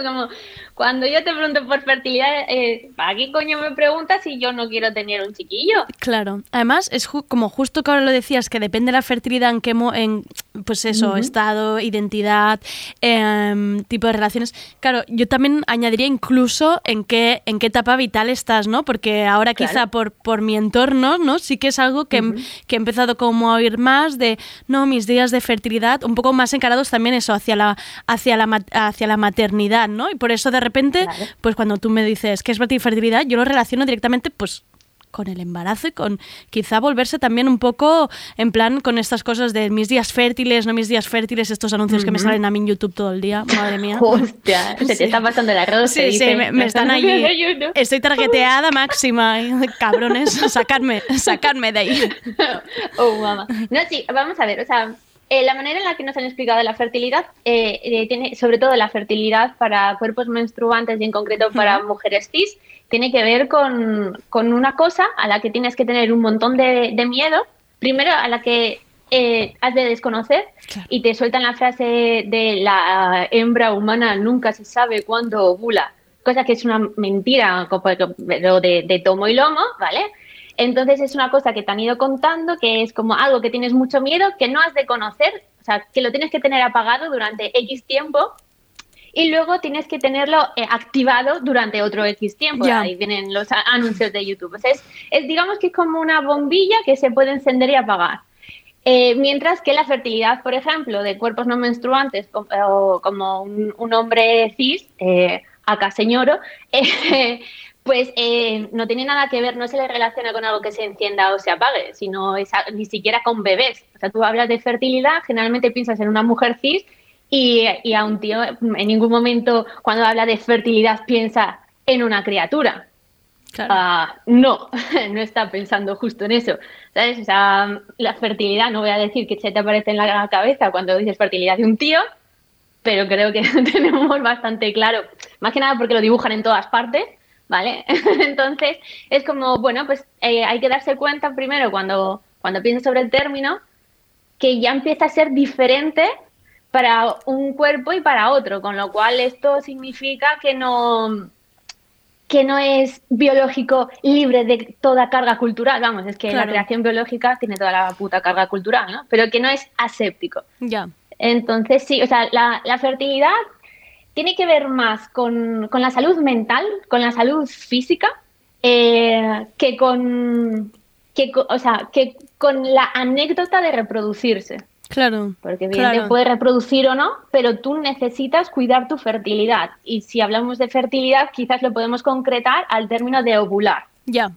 como, cuando yo te pregunto por fertilidad, eh, ¿para qué coño me preguntas si yo no quiero tener un chiquillo? Claro, además es ju- como justo que ahora lo decías, que depende de la fertilidad en qué, mo- en, pues eso, estado, identidad, em, tipo de relaciones. Claro, yo también añadiría incluso en qué, en qué etapa vital estás, ¿no? Porque ahora Claro. quizá por, por mi entorno, ¿no? Sí que es algo que, que he empezado como a oír más de, no, mis días de fertilidad, un poco más encarados también eso, hacia la, hacia la, hacia la maternidad, ¿no? Y por eso de repente, pues cuando tú me dices que es para ti fertilidad, yo lo relaciono directamente, pues con el embarazo y con quizá volverse también un poco en plan con estas cosas de mis días fértiles, no mis días fértiles, estos anuncios que me salen a mí en YouTube todo el día, madre mía. Hostia, se te está pasando el arroz. Sí, me, me están allí. Estoy targeteada máxima. Cabrones, sacadme, sacadme de ahí. Oh, mamá. No, sí, vamos a ver, o sea, eh, la manera en la que nos han explicado la fertilidad eh, eh, tiene, sobre todo la fertilidad para cuerpos menstruantes y en concreto para mujeres cis, tiene que ver con, con una cosa a la que tienes que tener un montón de, de miedo. Primero, a la que eh, has de desconocer y te sueltan la frase de la hembra humana nunca se sabe cuándo ovula, cosa que es una mentira, pero de, de tomo y lomo, ¿vale? Entonces es una cosa que te han ido contando, que es como algo que tienes mucho miedo, que no has de conocer, o sea, que lo tienes que tener apagado durante X tiempo y luego tienes que tenerlo eh, activado durante otro X tiempo. Ya. Ahí vienen los anuncios de YouTube. O sea, es, es, digamos que es como una bombilla que se puede encender y apagar. Eh, mientras que la fertilidad, por ejemplo, de cuerpos no menstruantes, com- o como un, un hombre cis, eh, acá señoro, eh, pues eh, no tiene nada que ver, no se le relaciona con algo que se encienda o se apague, sino es a- ni siquiera con bebés. O sea, tú hablas de fertilidad, generalmente piensas en una mujer cis y, y a un tío en ningún momento cuando habla de fertilidad piensa en una criatura. Ah, no, no está pensando justo en eso. ¿Sabes? O sea, la fertilidad, no voy a decir que se te aparece en la cabeza cuando dices fertilidad de un tío, pero creo que tenemos bastante claro, más que nada porque lo dibujan en todas partes, ¿vale? Entonces, es como, bueno, pues eh, hay que darse cuenta primero cuando, cuando piensas sobre el término que ya empieza a ser diferente para un cuerpo y para otro, con lo cual esto significa que no que no es biológico libre de toda carga cultural, vamos, es que Claro. la creación biológica tiene toda la puta carga cultural, ¿no? Pero que no es aséptico. Ya. Entonces, sí, o sea, la, la fertilidad tiene que ver más con, con la salud mental, con la salud física, eh, que con que, o sea, que con la anécdota de reproducirse. Claro. Porque bien claro. te puedes reproducir o no, pero tú necesitas cuidar tu fertilidad. Y si hablamos de fertilidad, quizás lo podemos concretar al término de ovular. Ya.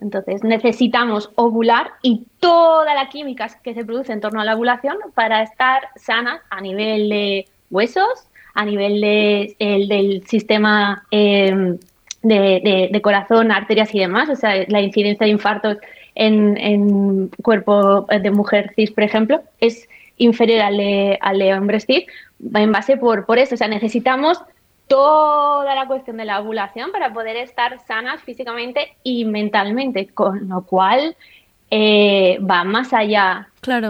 Entonces necesitamos ovular y toda la química que se produce en torno a la ovulación para estar sanas a nivel de huesos, a nivel de, el- del sistema de, de- de corazón, arterias y demás. O sea, la incidencia de infartos en, en cuerpo de mujer cis, por ejemplo, es inferior al de, al de hombres cis en base por, por eso. O sea, necesitamos toda la cuestión de la ovulación para poder estar sanas físicamente y mentalmente, con lo cual eh, va más allá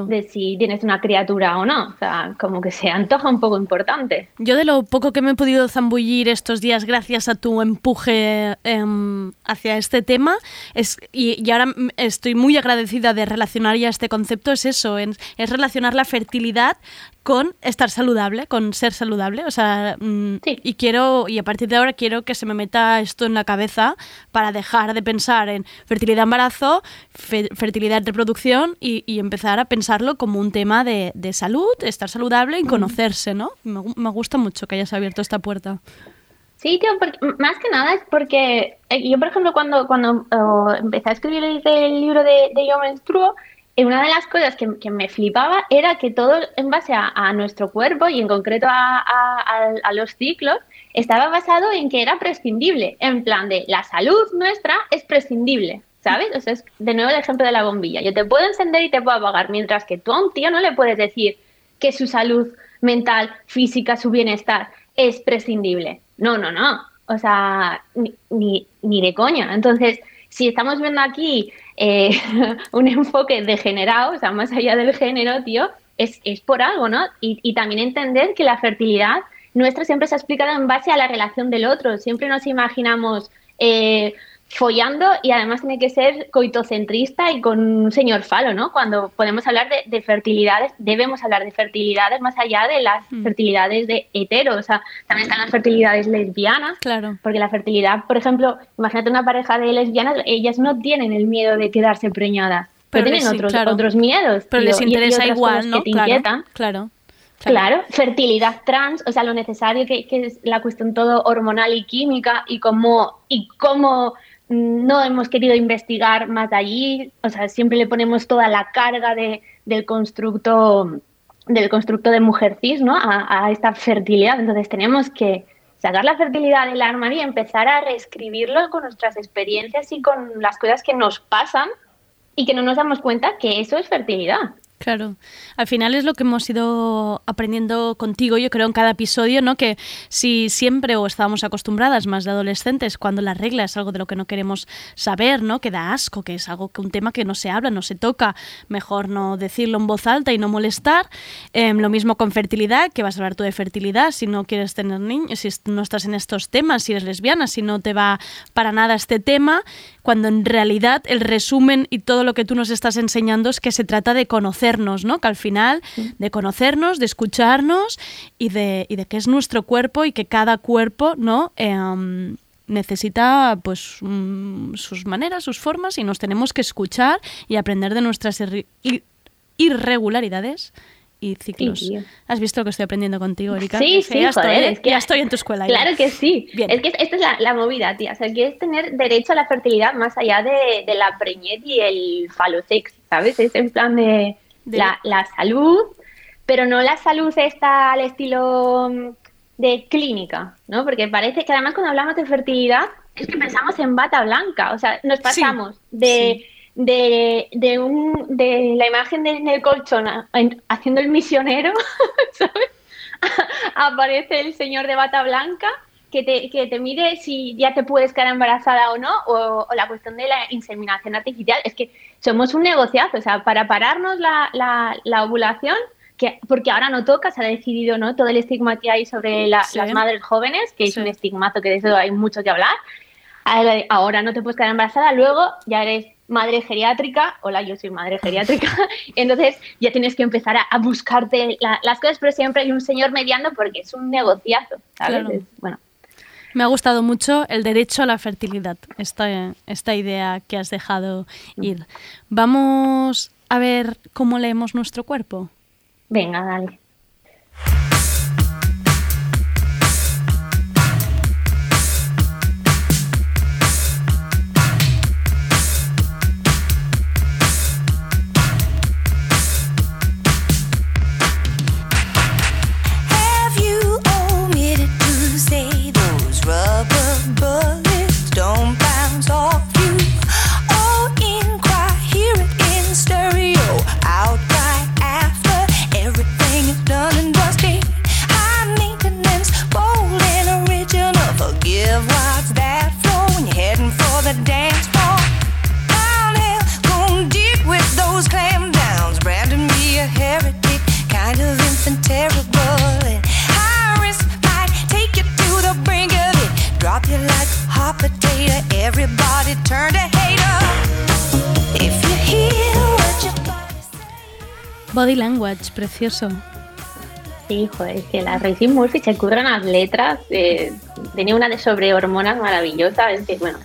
de si tienes una criatura o no. O sea, como que se antoja un poco importante. Yo de lo poco que me he podido zambullir estos días gracias a tu empuje em, hacia este tema, es, y, y ahora estoy muy agradecida de relacionar ya este concepto, es eso, es relacionar la fertilidad con estar saludable, con ser saludable. O sea, mm, y quiero, y a partir de ahora quiero que se me meta esto en la cabeza para dejar de pensar en fertilidad embarazo, fe- fertilidad reproducción y, y empezar a pensarlo como un tema de, de salud, estar saludable y conocerse, ¿no? Me, me gusta mucho que hayas abierto esta puerta. Sí, tío, porque, más que nada es porque eh, yo, por ejemplo, cuando, cuando eh, empecé a escribir el, el libro de, de Yo Menstruo, una de las cosas que, me flipaba era que todo en base a, nuestro cuerpo y en concreto a los ciclos estaba basado en que era prescindible, en plan de la salud nuestra es prescindible, ¿sabes? O sea, es de nuevo el ejemplo de la bombilla. Yo te puedo encender y te puedo apagar, mientras que tú a un tío no le puedes decir que su salud mental, física, su bienestar es prescindible. No, no, no. O sea, ni, ni, ni de coña. Entonces, si estamos viendo aquí eh, un enfoque degenerado, o sea, más allá del género, tío, es, es por algo, ¿no? Y, y también entender que la fertilidad nuestra siempre se ha explicado en base a la relación del otro. Siempre nos imaginamos eh, follando y además tiene que ser coitocentrista y con un señor falo, ¿no? Cuando podemos hablar de, de fertilidades, debemos hablar de fertilidades más allá de las fertilidades de hetero, o sea, también están las fertilidades lesbianas, claro. porque la fertilidad, por ejemplo, imagínate una pareja de lesbianas, ellas no tienen el miedo de quedarse preñadas, pero, Pero tienen les- otros, claro. otros miedos. Pero y- les y- y interesa igual, ¿no? Que te Claro, inquietan. claro. Claro, fertilidad trans, o sea, lo necesario que, que es la cuestión todo hormonal y química y cómo, y cómo mm, no hemos querido investigar más allí, o sea, siempre le ponemos toda la carga de, del constructo del constructo de mujer cis, ¿no? A, a esta fertilidad. Entonces tenemos que sacar la fertilidad del armario y empezar a reescribirlo con nuestras experiencias y con las cosas que nos pasan y que no nos damos cuenta que eso es fertilidad. Claro, al final es lo que hemos ido aprendiendo contigo, yo creo, en cada episodio, ¿no? Que si siempre o estábamos acostumbradas más de adolescentes, cuando la regla es algo de lo que no queremos saber, ¿no? Que da asco, que es algo que un tema que no se habla, no se toca, mejor no decirlo en voz alta y no molestar. Em, lo mismo con fertilidad, que vas a hablar tú de fertilidad si no quieres tener niños, si no estás en estos temas, si eres lesbiana, si no te va para nada este tema, cuando en realidad el resumen y todo lo que tú nos estás enseñando es que se trata de conocernos, ¿no? Que al final, de conocernos, de escucharnos y de, y de qué es nuestro cuerpo y que cada cuerpo, ¿no? Em, necesita pues mm, sus maneras, sus formas y nos tenemos que escuchar y aprender de nuestras ir- irregularidades y ciclos. Sí. ¿Has visto que estoy aprendiendo contigo, Erika? Sí, Es que sí, ya estoy, joder, ¿eh? es que- ya estoy en tu escuela. ya. Claro que sí. Es que esta es la, la movida, tía. O sea, que es tener derecho a la fertilidad más allá de, de la preñez y el falosex, ¿sabes? Es en plan de, De- La, la salud, pero no la salud esta al estilo mm, de clínica, ¿no? Porque parece que además cuando hablamos de fertilidad es que pensamos en bata blanca. O sea, nos pasamos de... De, de, un, de la imagen de, en el colchón a- en- haciendo el misionero, ¿sabes? aparece el señor de bata blanca que te, que te mide si ya te puedes quedar embarazada o no, o, o la cuestión de la inseminación artificial. Es que somos un negociazo, o sea, para pararnos la, la, la ovulación, que, porque ahora no toca, se ha decidido no todo el estigma que hay sobre la- Sí. las madres jóvenes, que es Sí. un estigmazo que de eso hay mucho que hablar. Ahora- Ahora no te puedes quedar embarazada, luego ya eres madre geriátrica, hola, yo soy madre geriátrica, entonces ya tienes que empezar a, a buscarte la- las cosas, pero siempre hay un señor mediando porque es un negociazo, ¿sabes? Claro. Es- bueno, Me ha gustado mucho el derecho a la fertilidad, esta, esta idea que has dejado ir. Vamos a ver cómo leemos nuestro cuerpo. venga, dale. Body language, precioso. Sí, joder, es que la Racing Murphy se curran las letras, eh, tenía una de sobre hormonas maravillosa, es que, bueno,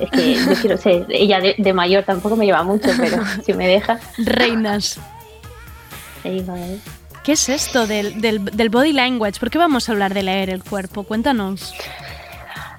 es que yo quiero ser, ella de, de mayor tampoco me lleva mucho, pero si me deja. Reinas. Sí, joder. ¿Qué es esto del, del- del body language? ¿Por qué vamos a hablar de leer el cuerpo? Cuéntanos.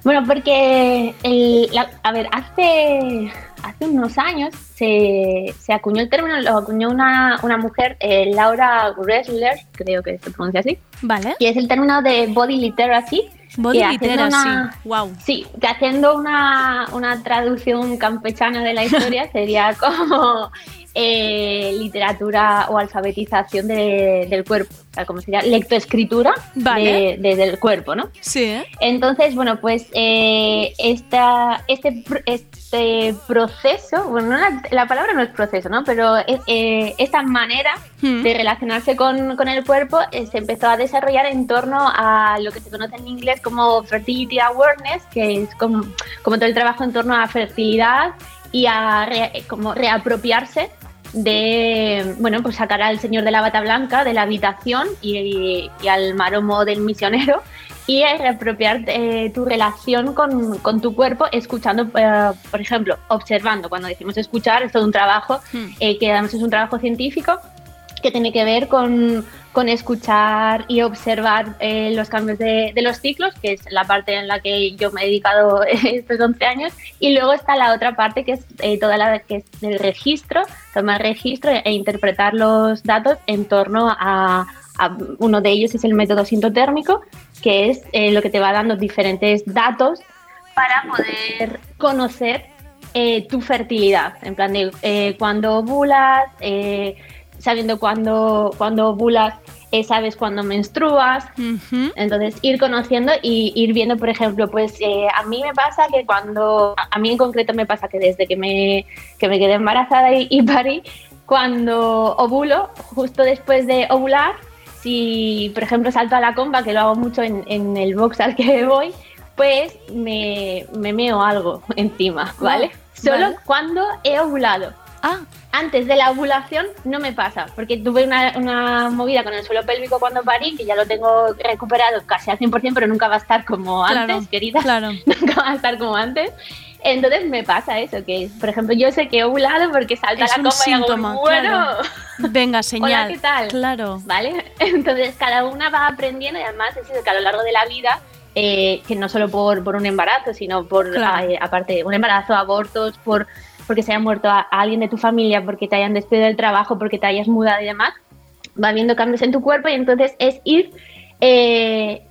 Bueno, porque, el, la- a ver, hace, hace unos años se, se acuñó el término, lo acuñó una, una mujer, eh, Laura Gressler, creo que se pronuncia así. Vale. Y es el término de body literacy. Body que literacy, una- wow. Sí, que haciendo una, una traducción campechana de la historia sería como eh, literatura o alfabetización de- del cuerpo, o sea, como sería lectoescritura Vale. de- de- del cuerpo, ¿no? Sí, ¿eh? Entonces, bueno, pues eh, esta, este, este proceso, bueno, no la, la palabra no es proceso, ¿no? Pero eh, esta manera Hmm. de relacionarse con, con el cuerpo se empezó a desarrollar en torno a lo que se conoce en inglés como fertility awareness, que es como, como todo el trabajo en torno a fertilidad y a re- como reapropiarse de, bueno, pues sacar al señor de la bata blanca de la habitación y, y al maromo del misionero y reapropiar eh, tu relación con, con tu cuerpo escuchando, eh, por ejemplo, observando. Cuando decimos escuchar, es todo un trabajo eh, que además es un trabajo científico que tiene que ver con, con escuchar y observar eh, los cambios de, de los ciclos, que es la parte en la que yo me he dedicado estos 11 años, y luego está la otra parte que es eh, toda la que es del registro, tomar registro e interpretar los datos en torno a, a- uno de ellos es el método sintotérmico, que es eh, lo que te va dando diferentes datos para poder conocer eh, tu fertilidad, en plan de eh, cuando ovulas, eh, sabiendo cuándo, cuándo ovulas, eh, sabes cuándo menstruas. Entonces, ir conociendo y ir viendo, por ejemplo, pues eh, a mí me pasa que cuando, a mí en concreto me pasa que desde que me, que me quedé embarazada y, y parí, cuando ovulo, justo después de ovular, si por ejemplo salto a la comba, que lo hago mucho en, en el box al que voy, pues me, me meo algo encima, ¿vale? Solo vale. cuando he ovulado. Ah. Antes de la ovulación no me pasa, porque tuve una, una movida con el suelo pélvico cuando parí, que ya lo tengo recuperado casi al 100%, pero nunca va a estar como Claro, antes, querida. claro. Nunca va a estar como antes. Entonces me pasa eso, que por ejemplo yo sé que he ovulado porque salta Es la un copa y hago, síntoma, bueno, claro. Venga, señal. Hola, ¿qué tal? Claro. ¿Vale? Entonces cada una va aprendiendo y además es eso que a lo largo de la vida, eh, que no solo por, por un embarazo, sino por, Claro. eh, aparte, un embarazo, abortos, por porque se haya muerto a, a alguien de tu familia, porque te hayan despedido del trabajo, porque te hayas mudado y demás, va habiendo cambios en tu cuerpo y entonces es ir eh,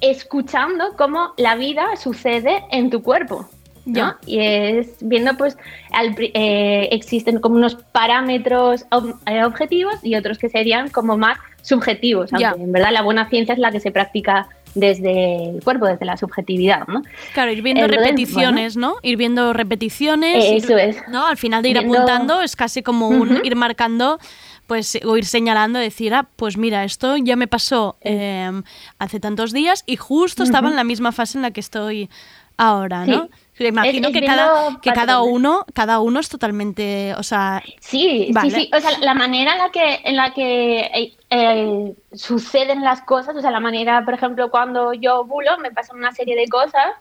escuchando cómo la vida sucede en tu cuerpo. ¿no? Y es viendo, pues, al eh, existen como unos parámetros ob- eh, objetivos y otros que serían como más subjetivos, aunque Ya. en verdad la buena ciencia es la que se practica desde el cuerpo, desde la subjetividad, ¿no? Claro, ir viendo Entonces, repeticiones, ¿no? Ir viendo repeticiones. Eso ir- es. ¿no? Al final de ir Viendo- apuntando es casi como un ir marcando, pues, o ir señalando, decir, ah, pues mira, esto ya me pasó eh, hace tantos días y justo estaba en la misma fase en la que estoy ahora, ¿no? Sí. Imagino Es- es que, cada, que cada uno, cada uno es totalmente, o sea, Sí, Vale. sí, sí. O sea, la manera en la que, en la que eh, eh, suceden las cosas, o sea, la manera, por ejemplo, cuando yo ovulo, me pasan una serie de cosas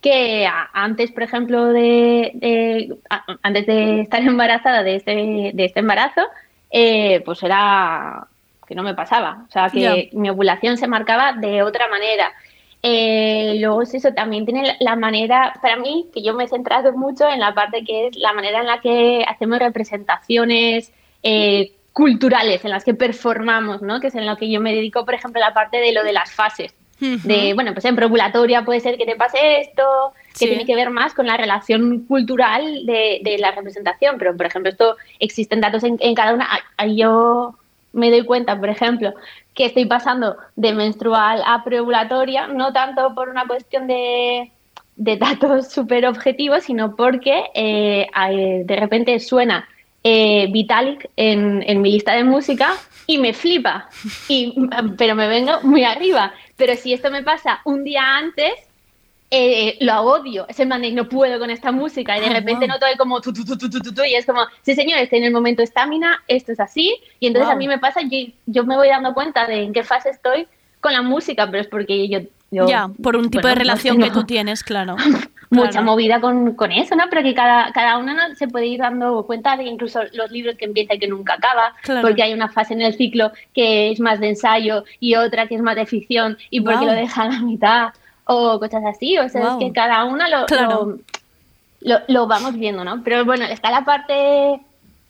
que antes, por ejemplo, de, antes de estar embarazada de este, de este embarazo, eh, pues era que no me pasaba. O sea, que mi ovulación se marcaba de otra manera. Eh, luego es eso, también tiene la- manera, para mí, que yo me he centrado mucho en la parte que es la manera en la que hacemos representaciones eh, culturales, en las que performamos, ¿no? Que es en lo que yo me dedico, por ejemplo, a la parte de lo de las fases. De, bueno, pues en preovulatoria puede ser que te pase esto, que Sí. tiene que ver más con la relación cultural de, de la representación, pero por ejemplo, esto existen datos en, en cada una. Yo me doy cuenta, por ejemplo, que estoy pasando de menstrual a preovulatoria, no tanto por una cuestión de, de datos súper objetivos, sino porque eh, eh, de repente suena eh, Vitalik en, mi lista de música y me flipa, y, pero me vengo muy arriba. Pero si esto me pasa un día antes, eh, lo odio. Es el man de no puedo con esta música y de Ah, repente noto como tu, tu, tu, tu, tu, tu, tu, y es como, sí señor, estoy en el momento estamina, esto es así. Y entonces a mí me pasa, yo, yo me voy dando cuenta de en qué fase estoy con la música, pero es porque yo... yo ya, por un tipo bueno, de relación que tú tienes, claro. Mucha Claro. movida con, con eso, ¿no? Pero que cada, cada uno ¿no? se puede ir dando cuenta de incluso los libros que empieza y que nunca acaba, Claro. porque hay una fase en el ciclo que es más de ensayo y otra que es más de ficción y porque lo deja a la mitad o cosas así. O sea, es que cada una lo, Claro. lo, lo- lo vamos viendo, ¿no? Pero bueno, está la parte,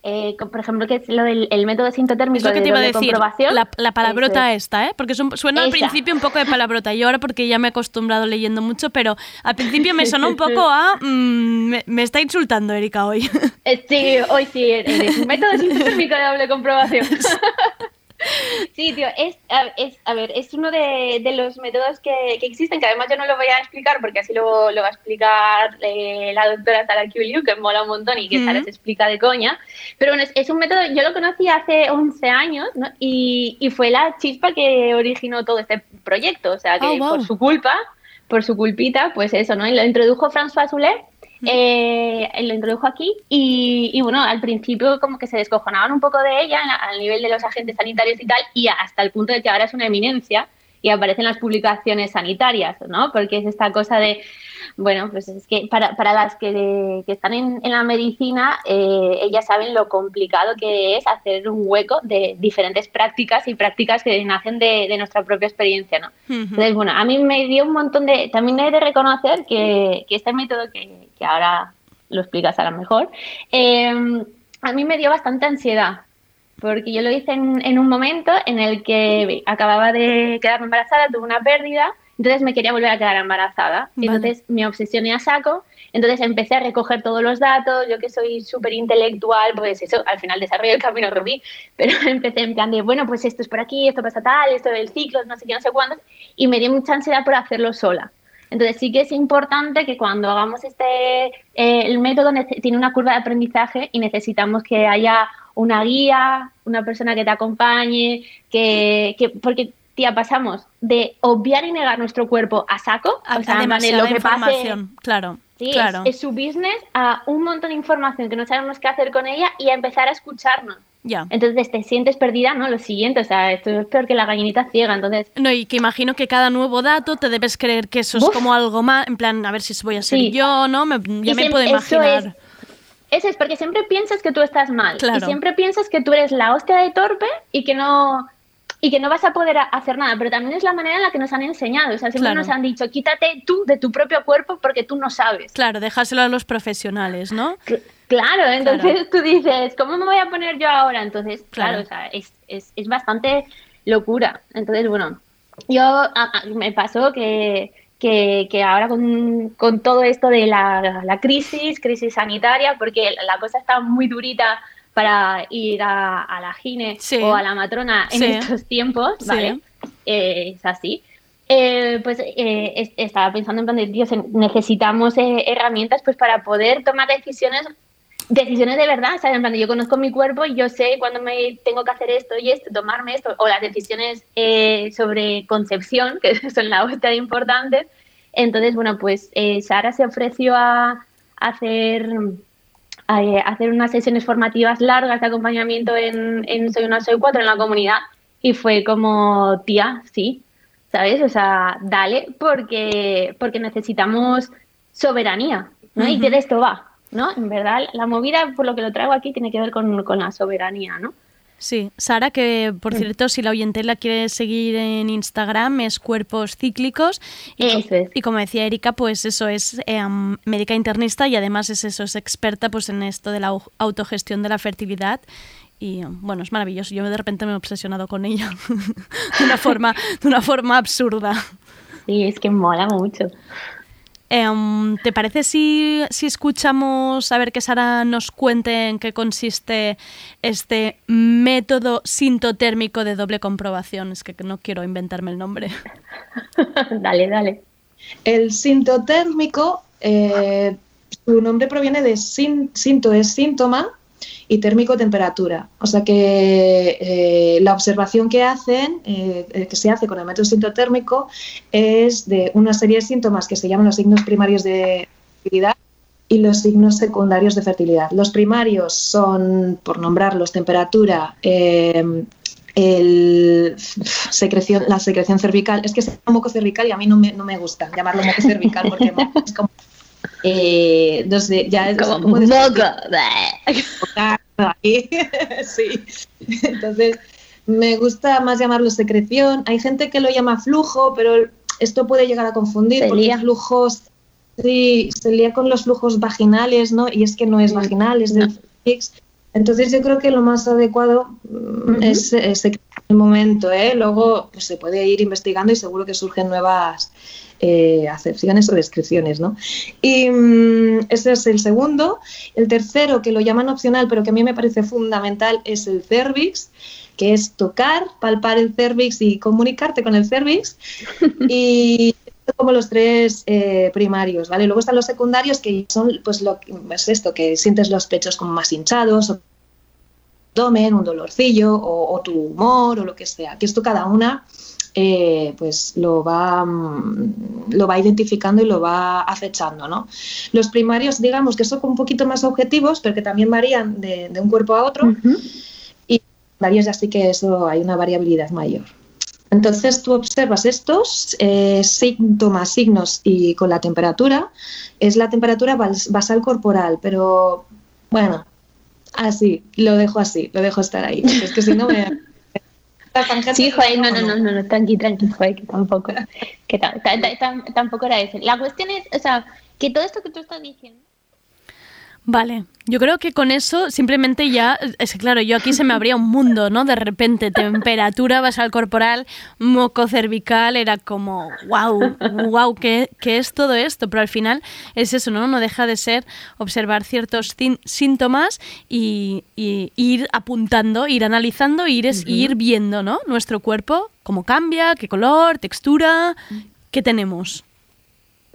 eh, por ejemplo, que es lo del el método sintotérmico Es lo que te iba a decir, la, la palabrota es. esta, ¿eh? Porque suena al principio un poco de palabrota. Yo ahora porque ya me he acostumbrado leyendo mucho, pero al principio me sonó un poco a... mm, me, me está insultando Erika hoy. Eh, Sí, hoy sí, eres un método sintotérmico de doble comprobación. Sí, tío, es, a, es, a ver, es uno de, de los métodos que, que existen, que además yo no lo voy a explicar porque así lo, lo va a explicar eh, la doctora Sara Liu, que mola un montón y que Sara se explica de coña. Pero bueno, es, es un método, yo lo conocí hace 11 años ¿no? y, y fue la chispa que originó todo este proyecto. O sea, que Oh, wow. por su culpa, por su culpita, pues eso, ¿no? Y lo introdujo François Soulet eh, lo introdujo aquí y, y, bueno, al principio como que se descojonaban un poco de ella al nivel de los agentes sanitarios y tal y hasta el punto de que ahora es una eminencia y aparece en las publicaciones sanitarias, ¿no? Porque es esta cosa de, bueno, pues es que para, para las que, que están en, en la medicina, eh, ellas saben lo complicado que es hacer un hueco de diferentes prácticas y prácticas que nacen de, de nuestra propia experiencia, ¿no? Entonces, bueno, a mí me dio un montón de... También he de reconocer que, que este método, que, que ahora lo explicas a lo mejor, eh, a mí me dio bastante ansiedad. Porque yo lo hice en, en un momento en el que acababa de quedarme embarazada, tuve una pérdida Entonces me quería volver a quedar embarazada. Vale. Entonces me obsesioné a saco. Entonces empecé a recoger todos los datos. Yo que soy súper intelectual, pues eso, al final desarrollé el camino rubí. Pero empecé en plan de, bueno, pues esto es por aquí, esto pasa tal, esto del ciclo, no sé qué, no sé cuántos. Y me dio mucha ansiedad por hacerlo sola. Entonces sí que es importante que cuando hagamos este, eh, el método tiene una curva de aprendizaje y necesitamos que haya una guía, una persona que te acompañe, que, que porque tía pasamos de obviar y negar nuestro cuerpo a saco, o sea, en plan de lo que pase, claro, Sí, claro. es, es su business a un montón de información que no sabemos qué hacer con ella y a empezar a escucharnos. Ya. Entonces te sientes perdida, ¿no? Lo siguiente, o sea, esto es peor que la gallinita ciega, entonces... No, y que imagino que cada nuevo dato te debes creer que eso es como algo más, en plan, a ver si voy a ser Sí. yo, ¿no? Me- ya Y me puedo imaginar. Eso es porque siempre piensas que tú estás mal Claro. y siempre piensas que tú eres la hostia de torpe y que no y que no vas a poder hacer nada, pero también es la manera en la que nos han enseñado, o sea, siempre Claro. nos han dicho, quítate tú de tu propio cuerpo porque tú no sabes. Claro, dejárselo a los profesionales, ¿no? Claro, entonces Claro. tú dices, ¿cómo me voy a poner yo ahora? Entonces, claro, Claro. o sea, es, es, es bastante locura. Entonces, bueno, yo a- a- me pasó que, que, que ahora con, con todo esto de la, la crisis, crisis sanitaria, porque la cosa está muy durita para ir a, a la gine Sí. o a la matrona en Sí. estos tiempos, Sí. ¿vale? Eh, es así. Eh, pues eh, es- estaba pensando en plan de, Dios, necesitamos eh, herramientas pues para poder tomar decisiones decisiones de verdad, ¿sabes? En plan, yo conozco mi cuerpo y yo sé cuándo me tengo que hacer esto y esto, tomarme esto, o las decisiones eh, sobre concepción, que son la hostia de importantes. Entonces, bueno, pues eh, Sara se ofreció a hacer, a, eh, hacer unas sesiones formativas largas de acompañamiento en, en Soy una, Soy cuatro en la comunidad y fue como, tía, sí, ¿sabes? O sea, dale, porque, porque necesitamos soberanía, ¿no? Y de esto va, ¿no? En verdad, la movida, por lo que lo traigo aquí, tiene que ver con, con la soberanía, ¿no? Sí, Sara, que por Mm. cierto, si la oyente la quiere seguir en Instagram, es Cuerpos Cíclicos. Y, co- y como decía Erika, pues eso es eh, am, médica internista y además es eso, es experta pues en esto de la au- autogestión de la fertilidad. Y bueno, es maravilloso. Yo de repente me he obsesionado con ella de una forma, de una forma absurda. Sí, es que mola mucho. Em, ¿Te parece si, si escuchamos a ver que Sara nos cuente en qué consiste este método sintotérmico de doble comprobación? Es que no quiero inventarme el nombre. dale, dale. El sintotérmico, eh, su nombre proviene de sin- sinto es síntoma y térmico temperatura. O sea que eh, la observación que hacen, eh, eh, que se hace con el método sintotérmico, es de una serie de síntomas que se llaman los signos primarios de fertilidad y los signos secundarios de fertilidad. Los primarios son, por nombrarlos, temperatura, eh, el, la secreción cervical. Es que se llama moco cervical y a mí no me, no me gusta llamarlo moco cervical porque es como... eh, ya es Como moco. ahí. sí. Entonces, me gusta más llamarlo secreción. Hay gente que lo llama flujo, pero esto puede llegar a confundir porque flujos, sí, se lía con los flujos vaginales, ¿no? Y es que no es vaginal, es del cervix. Entonces yo creo que lo más adecuado mm, es, es en el momento, ¿eh? Luego pues, se puede ir investigando y seguro que surgen nuevas eh, acepciones o descripciones, ¿no? Y mm, ese es el segundo. El tercero, que lo llaman opcional, pero que a mí me parece fundamental, es el cervix, que es tocar, palpar el cervix y comunicarte con el cervix. y como los tres eh, primarios, ¿vale? Luego están los secundarios, que son, pues, lo que es esto, que sientes los pechos como más hinchados, o abdomen, un dolorcillo, o, o tu humor, o lo que sea. Que esto cada una eh, pues lo va, mm, lo va identificando y lo va acechando. ¿no? Los primarios, digamos que son un poquito más objetivos, pero que también varían de, de un cuerpo a otro. Y varios ya sí que eso hay una variabilidad mayor. Entonces tú observas estos eh, síntomas, signos y con la temperatura. Es la temperatura bas- basal corporal, pero bueno, así, lo dejo así, lo dejo estar ahí. Es que si no me... Sí, joder, no, no, no, no, no, tranqui, tranqui, joder, que tampoco, que ta- ta- ta- tam- tampoco era ese. La cuestión es, o sea, que todo esto que tú estás diciendo, Vale, yo creo que con eso simplemente ya, es que claro, yo aquí se me abría un mundo, ¿no? De repente, temperatura basal corporal, moco cervical, era como, wow, wow, ¿qué, qué es todo esto? Pero al final es eso, ¿no? No deja de ser observar ciertos síntomas y, y ir apuntando, ir analizando, ir, es, ir viendo, ¿no? Nuestro cuerpo, cómo cambia, qué color, textura, qué tenemos.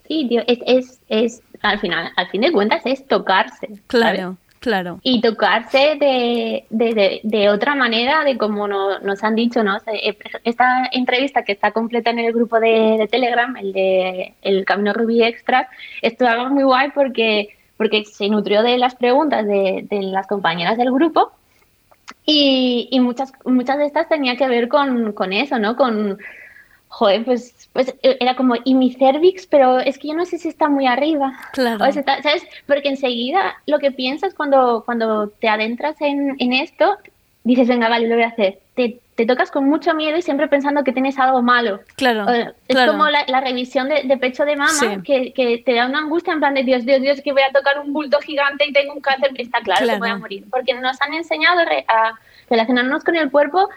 Sí, tío, es, es, es, al final, al fin de cuentas es tocarse. Claro, ¿sabes? claro. Y tocarse de, de, de, de otra manera, de como no- nos han dicho, ¿no? Eh, Esta entrevista que está completa en el grupo de, de Telegram, el de el Camino Rubí Extra, estaba muy guay porque, porque se nutrió de las preguntas de, de las compañeras del grupo y, y muchas, muchas de estas tenía que ver con, con eso, ¿no? Con, joder, pues, pues eh, era como, y mi cervix, pero es que yo no sé si está muy arriba. Claro. O si está- ¿Sabes? Porque enseguida lo que piensas cuando, cuando te adentras en, en esto, dices, venga, vale, lo voy a hacer. Te, te tocas con mucho miedo y siempre pensando que tienes algo malo. Claro. Es claro. como la, la revisión de, de pecho de mama, Sí. que, que te da una angustia en plan de Dios, Dios, Dios, que voy a tocar un bulto gigante y tengo un cáncer. Está claro, Claro. que voy a morir. Porque nos han enseñado a relacionarnos con el cuerpo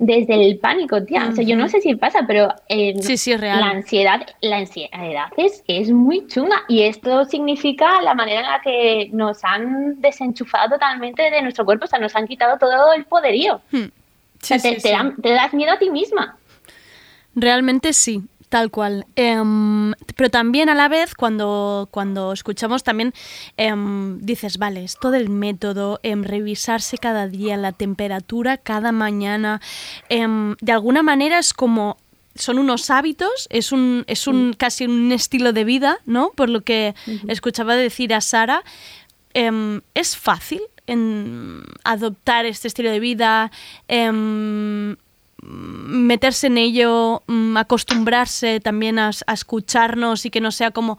desde el pánico, tía. O sea, yo no sé si pasa, pero eh, Sí, sí, es real. la ansiedad, la ansiedad es, es muy chunga y esto significa la manera en la que nos han desenchufado totalmente de nuestro cuerpo, o sea, nos han quitado todo el poderío. Hmm. o sea, te das miedo a ti misma. Realmente sí, tal cual. Em, pero también a la vez, cuando, cuando escuchamos también, em, dices, vale, esto del método, em, revisarse cada día la temperatura, cada mañana, de alguna manera es como... Son unos hábitos, es un, es un casi un estilo de vida, ¿no? Por lo que escuchaba decir a Sara, es fácil en adoptar este estilo de vida, meterse en ello, mm, acostumbrarse también a, a escucharnos y que no sea como,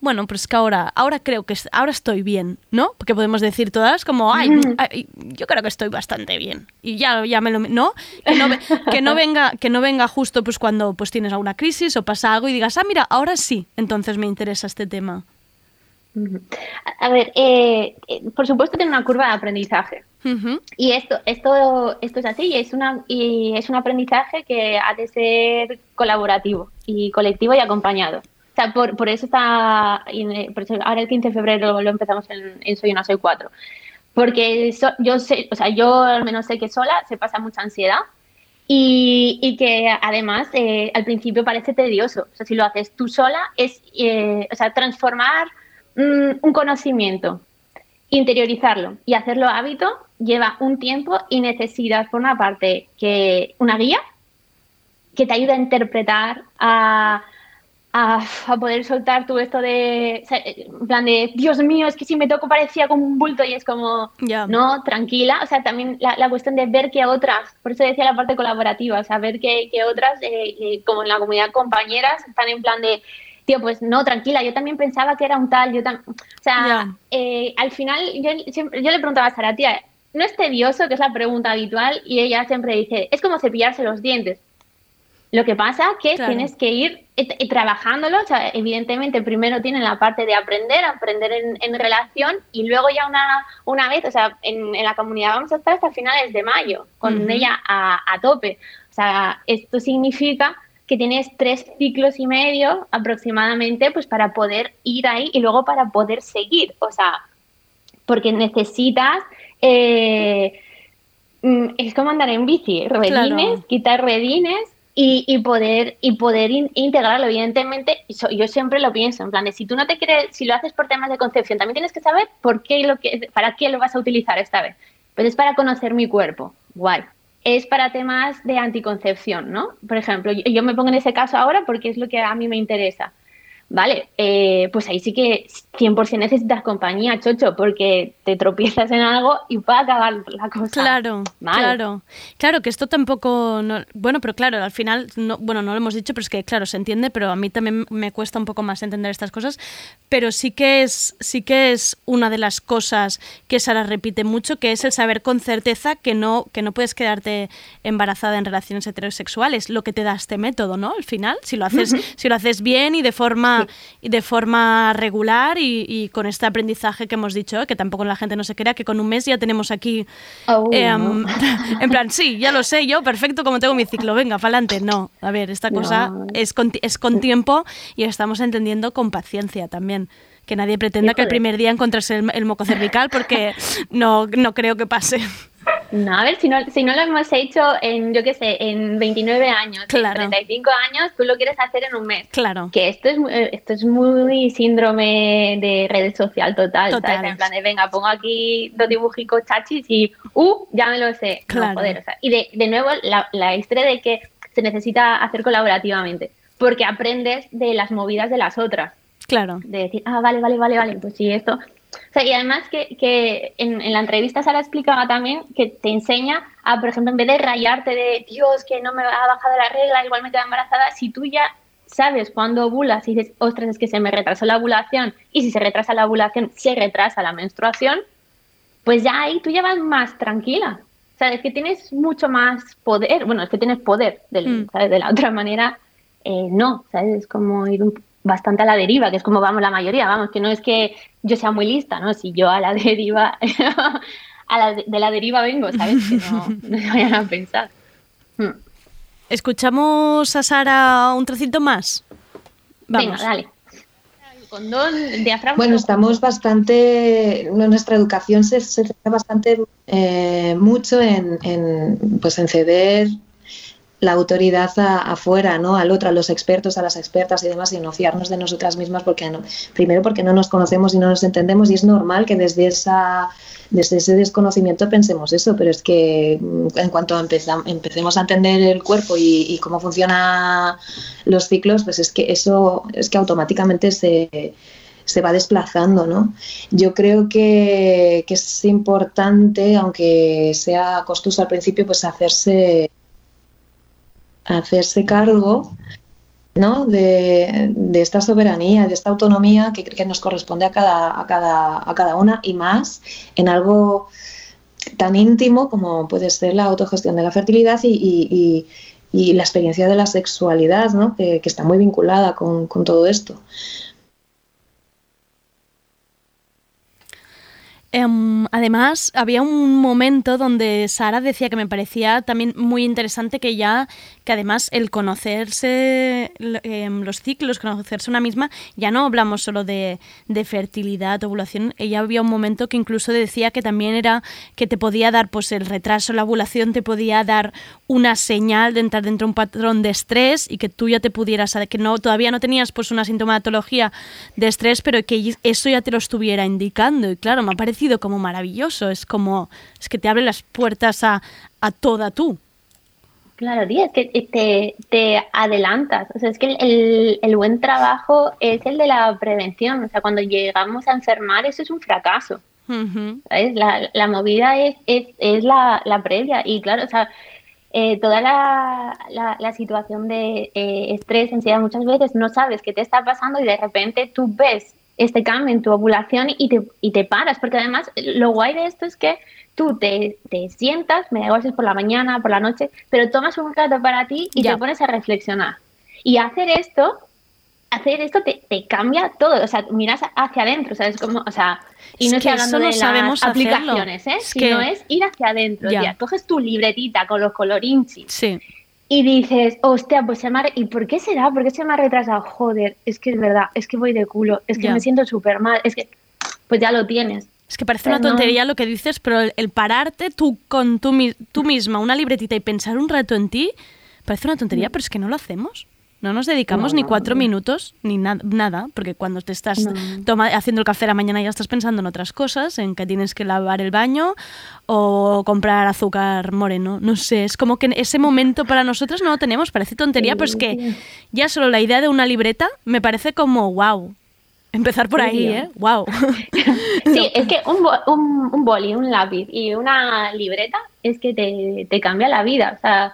bueno, pues que ahora, ahora creo que ahora estoy bien, ¿no? Porque podemos decir todas como, ay, yo creo que estoy bastante bien y ya, ya me lo, ¿no? Que no, ve- que no venga, que no venga justo pues cuando pues tienes alguna crisis o pasa algo y digas, ah, mira, ahora sí, entonces me interesa este tema. A ver, eh, eh, por supuesto tiene una curva de aprendizaje. Ujú. Y esto, esto, esto es así, y es, una, y es un aprendizaje que ha de ser colaborativo y colectivo y acompañado. O sea, por, por eso está, por eso ahora el 15 de febrero lo empezamos en, en Soy una, Soy cuatro. Porque so- yo sé, o sea, yo al menos sé que sola se pasa mucha ansiedad y, y que además eh, al principio parece tedioso. O sea, si lo haces tú sola es, eh, o sea, transformar mm, un conocimiento interiorizarlo y hacerlo hábito lleva un tiempo y necesitas, por una parte, que una guía que te ayude a interpretar, a, a, a poder soltar tú esto de, en plan de, Dios mío, es que si me toco parecía como un bulto y es como, no, tranquila, o sea, también la, la cuestión de ver que otras, por eso decía la parte colaborativa, o sea, ver que, que otras, eh, eh, como en la comunidad compañeras, están en plan de, tío, pues no, tranquila, yo también pensaba que era un tal, yo también, o sea, eh, al final yo, siempre, yo le preguntaba a Sara, tía, ¿no es tedioso? Que es la pregunta habitual, y ella siempre dice, es como cepillarse los dientes. Lo que pasa que Claro. tienes que ir eh, trabajándolo, o sea, evidentemente primero tienen la parte de aprender, aprender en, en relación y luego ya una, una vez, o sea, en, en la comunidad vamos a estar hasta finales de mayo con ella a, a tope. O sea, esto significa que tienes tres ciclos y medio aproximadamente pues para poder ir ahí y luego para poder seguir, o sea, porque necesitas... eh, mm, es como andar en bici, redines, Claro. quitar redines y, y poder y poder in- integrarlo. Evidentemente, yo siempre lo pienso, en plan de si tú no te quieres, si lo haces por temas de concepción, también tienes que saber por qué lo que, para qué lo vas a utilizar esta vez. Pues es para conocer mi cuerpo, guay. Es para temas de anticoncepción, ¿no? Por ejemplo, yo, yo me pongo en ese caso ahora porque es lo que a mí me interesa. Vale, eh, pues ahí sí que 100% necesitas compañía, chocho, porque te tropiezas en algo y puede acabar la cosa. Claro, mal. claro. Claro, que esto tampoco. no- bueno, pero claro, al final, no, bueno, no lo hemos dicho, pero es que, claro, se entiende, pero a mí también me cuesta un poco más entender estas cosas. Pero sí que es, sí que es una de las cosas que Sara repite mucho, que es el saber con certeza que no, que no puedes quedarte embarazada en relaciones heterosexuales, lo que te da este método, ¿no? Al final, si lo haces, si lo haces bien y de forma forma, de forma regular y, y con este aprendizaje que hemos dicho, que tampoco la gente no se crea que con un mes ya tenemos aquí, Oh, em, no. en plan, sí, ya lo sé yo, perfecto, como tengo mi ciclo, venga, para adelante. No, a ver, esta cosa No. es, con, es con tiempo y estamos entendiendo con paciencia también. Que nadie pretenda que el primer día encontrarse el, el moco cervical porque no, no creo que pase. No, a ver, si no, si no lo hemos hecho en, yo qué sé, en 29 años, Claro. en 35 años, tú lo quieres hacer en un mes. Claro. Que esto es, eh, esto es muy síndrome de red social total, Total. ¿sabes? En plan de, venga, pongo aquí dos dibujicos chachis y, ¡uh! Ya me lo sé. No, Claro. joder, o sea, y de, de nuevo, la, la historia de que se necesita hacer colaborativamente, porque aprendes de las movidas de las otras Claro. de decir, ah, vale, vale, vale, vale, pues sí, esto. O sea, y además que, que en, en la entrevista Sara explicaba también que te enseña a, por ejemplo, en vez de rayarte de, Dios, que no me ha bajado la regla, igual me quedo embarazada, si tú ya sabes cuándo ovulas y dices, ostras, es que se me retrasó la ovulación, y si se retrasa la ovulación, se retrasa la menstruación, pues ya ahí tú ya vas más tranquila. O sea, es que tienes mucho más poder, bueno, es que tienes poder, del- ¿sabes? De la otra manera, eh, no, ¿sabes? Es como ir un- bastante a la deriva, que es como vamos la mayoría, vamos, que no es que yo sea muy lista, ¿no? Si yo a la deriva, a la de, de la deriva vengo, ¿sabes? Que no, no se vayan a pensar. Mm. ¿Escuchamos a Sara un trocito más? Venga, Vamos. dale. Condón, diafragma. Bueno, estamos bastante, nuestra educación se, se centra bastante eh, mucho en, en, pues en ceder la autoridad a- afuera, ¿no? Al otro, a los expertos, a las expertas y demás, y no fiarnos de nosotras mismas porque no, primero porque no nos conocemos y no nos entendemos y es normal que desde esa desde ese desconocimiento pensemos eso, pero es que mm, en cuanto empecemos a entender el cuerpo y, cómo funcionan los ciclos, pues es que eso es que automáticamente se, se va desplazando, ¿no? Yo creo que es importante, aunque sea costoso al principio, pues hacerse hacerse cargo ¿no? de, esta soberanía, de esta autonomía que, que nos corresponde a cada, a, cada, a cada una y más en algo tan íntimo como puede ser la autogestión de la fertilidad y, y- y- y la experiencia de la sexualidad, ¿no? que, que está muy vinculada con, con todo esto. Em, además, había un momento donde Sara decía que me parecía también muy interesante que ya, que además el conocerse em, los ciclos, conocerse una misma, ya no hablamos solo de, de fertilidad, ovulación. Ella había un momento que incluso decía que también era que te podía dar, pues el retraso, la ovulación, te podía dar una señal de entrar dentro de un patrón de estrés y que tú ya te pudieras, que no, todavía no tenías pues una sintomatología de estrés, pero que eso ya te lo estuviera indicando. Y claro, me ha parecido como maravilloso. Es como, es que te abre las puertas a, a toda tú. Claro, tío, es que te, te adelantas. O sea, es que el, el- buen trabajo es el de la prevención. O sea, cuando llegamos a enfermar, eso es un fracaso. ¿sabes? La, la movida es, es, es la, la previa. Y claro, o sea, eh, toda la, la, la situación de eh, estrés, ansiedad, muchas veces no sabes qué te está pasando y de repente tú ves este cambio en tu ovulación y te, y te paras. Porque además, lo guay de esto es que tú te, te sientas, me da igual si es por la mañana, por la noche, pero tomas un rato para ti y Ya. te pones a reflexionar. Y hacer esto, hacer esto te, te cambia todo, o sea, miras hacia adentro, ¿sabes? Como, o sea, y Es no que estoy hablando de sabemos las hacerlo. aplicaciones, ¿eh? Es Sino que- es ir hacia adentro, Ya. Coges tu libretita con los colorinchis Sí. Y dices, hostia, pues se me ha ¿Y por qué será? ¿Por qué se me ha retrasado? Joder, es que es verdad, es que voy de culo, es que me siento súper mal, es que... Pues ya lo tienes. Es que parece una no- tontería lo que dices, pero el, el pararte tú con tú, tú misma, una libretita y pensar un rato en ti, parece una tontería, pero es que no lo hacemos. No nos dedicamos No, ni cuatro no. minutos ni na- nada, porque cuando te estás toma- haciendo el café a la mañana ya estás pensando en otras cosas, en que tienes que lavar el baño o comprar azúcar moreno. No sé, es como que ese momento para nosotros no lo tenemos, parece tontería, pero es que ya solo la idea de una libreta me parece como wow. Empezar por Sí, ahí. ¿eh? Wow. Sí, es que un, bo- un, un boli, un lápiz y una libreta es que te, te cambia la vida. O sea,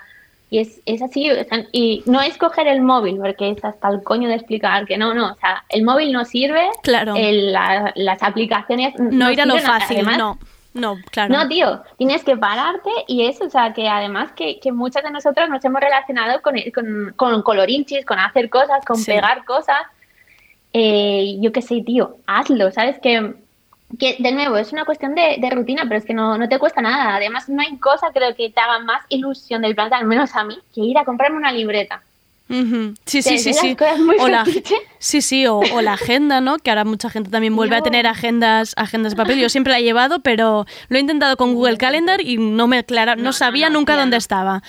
y es, es así. o sea, y no es coger el móvil, porque es hasta el coño de explicar que no, no. O sea, el móvil no sirve. Claro. el- la- las aplicaciones. No ir a lo fácil, además, no. No, claro. No, tío, tienes que pararte y eso, o sea, que además que, que muchas de nosotros nos hemos relacionado con, con, con colorinchis, con hacer cosas, con Sí. pegar cosas eh, yo qué sé, tío, hazlo, ¿sabes? Que, que de nuevo, es una cuestión de, de rutina, pero es que no, no te cuesta nada. Además, no hay cosa creo que te haga más ilusión del planeta, al menos a mí, que ir a comprarme una libreta. Sí, sí, sí, sí. O la, sí, sí, o, o la agenda, ¿no? Que ahora mucha gente también vuelve a tener agendas, agendas de papel. Yo siempre la he llevado, pero lo he intentado con Google Calendar y no me clara, no, sabía nunca dónde estaba.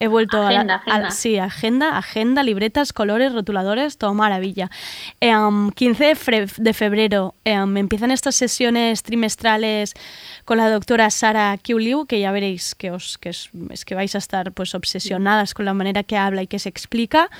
He vuelto a, Agenda, la, a- agenda. sí, agenda, agenda, libretas, colores, rotuladores, todo maravilla. Eh, um, 15 de, febrero eh, um, empiezan estas sesiones trimestrales con la doctora Sara Kiuliu, que ya veréis que os que es, es que vais a estar pues obsesionadas con la manera que habla y que se explica.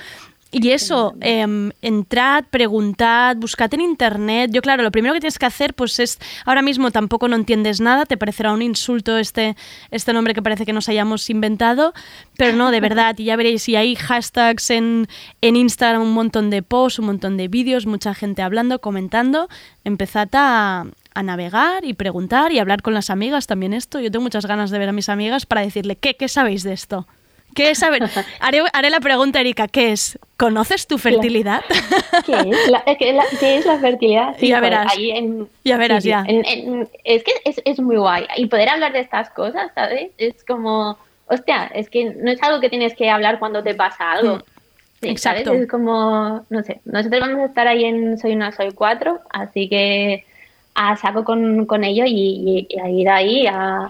Y eso, em, entrad, preguntad, buscad en internet. Yo, claro, lo primero que tienes que hacer, pues es, ahora mismo tampoco no entiendes nada, te parecerá un insulto este, este nombre que parece que nos hayamos inventado, pero no, de verdad, y ya veréis, y hay hashtags en, en Instagram, un montón de posts, un montón de vídeos, mucha gente hablando, comentando. Empezad a, a navegar y preguntar y hablar con las amigas también esto. Yo tengo muchas ganas de ver a mis amigas para decirle, ¿qué, qué sabéis de esto? ¿Qué es? A ver, haré, haré la pregunta, Erika, ¿qué es? ¿Conoces tu fertilidad? ¿Qué es la, es que la- qué es la fertilidad? Ya verás. ahí en- Ya verás, sí, ya. es que es, es muy guay. Y poder hablar de estas cosas, ¿sabes? Es como, hostia, es que no es algo que tienes que hablar cuando te pasa algo. Mm, Sí, exacto. ¿sabes? Es como, no sé, nosotros vamos a estar ahí en Soy una, Soy cuatro, así que a saco con, con ello y, y- y a ir ahí a,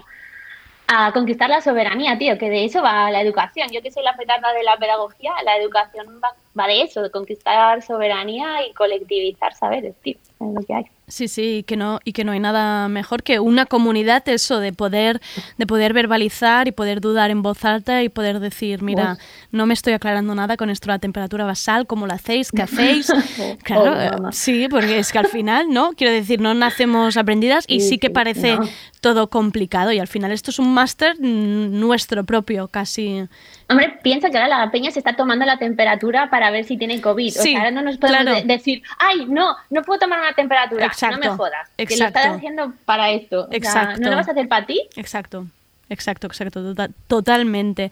a conquistar la soberanía, tío, que de eso va la educación. Yo que soy la petarda de la pedagogía, la educación va, va de eso, de conquistar soberanía y colectivizar saberes, tío, es lo que hay. Sí, sí, y que no, y que no hay nada mejor que una comunidad, eso, de poder, de poder verbalizar y poder dudar en voz alta y poder decir, mira, Uf. no me estoy aclarando nada con esto de la temperatura basal, cómo lo hacéis, qué hacéis. Claro, eh, sí, porque es que al final, ¿no? Quiero decir, no nacemos aprendidas y Sí, sí que parece no. todo complicado y al final esto es un máster mm, nuestro propio, casi. Hombre, piensa que ahora la peña se está tomando la temperatura para ver si tiene COVID. o sea, ahora no nos podemos claro. de- decir, ay, no, no puedo tomar una temperatura. Exacto, no me jodas. Que lo exacto. estás haciendo para esto. O sea, Exacto. ¿No lo vas a hacer para ti? Exacto, exacto, exacto, tota- totalmente.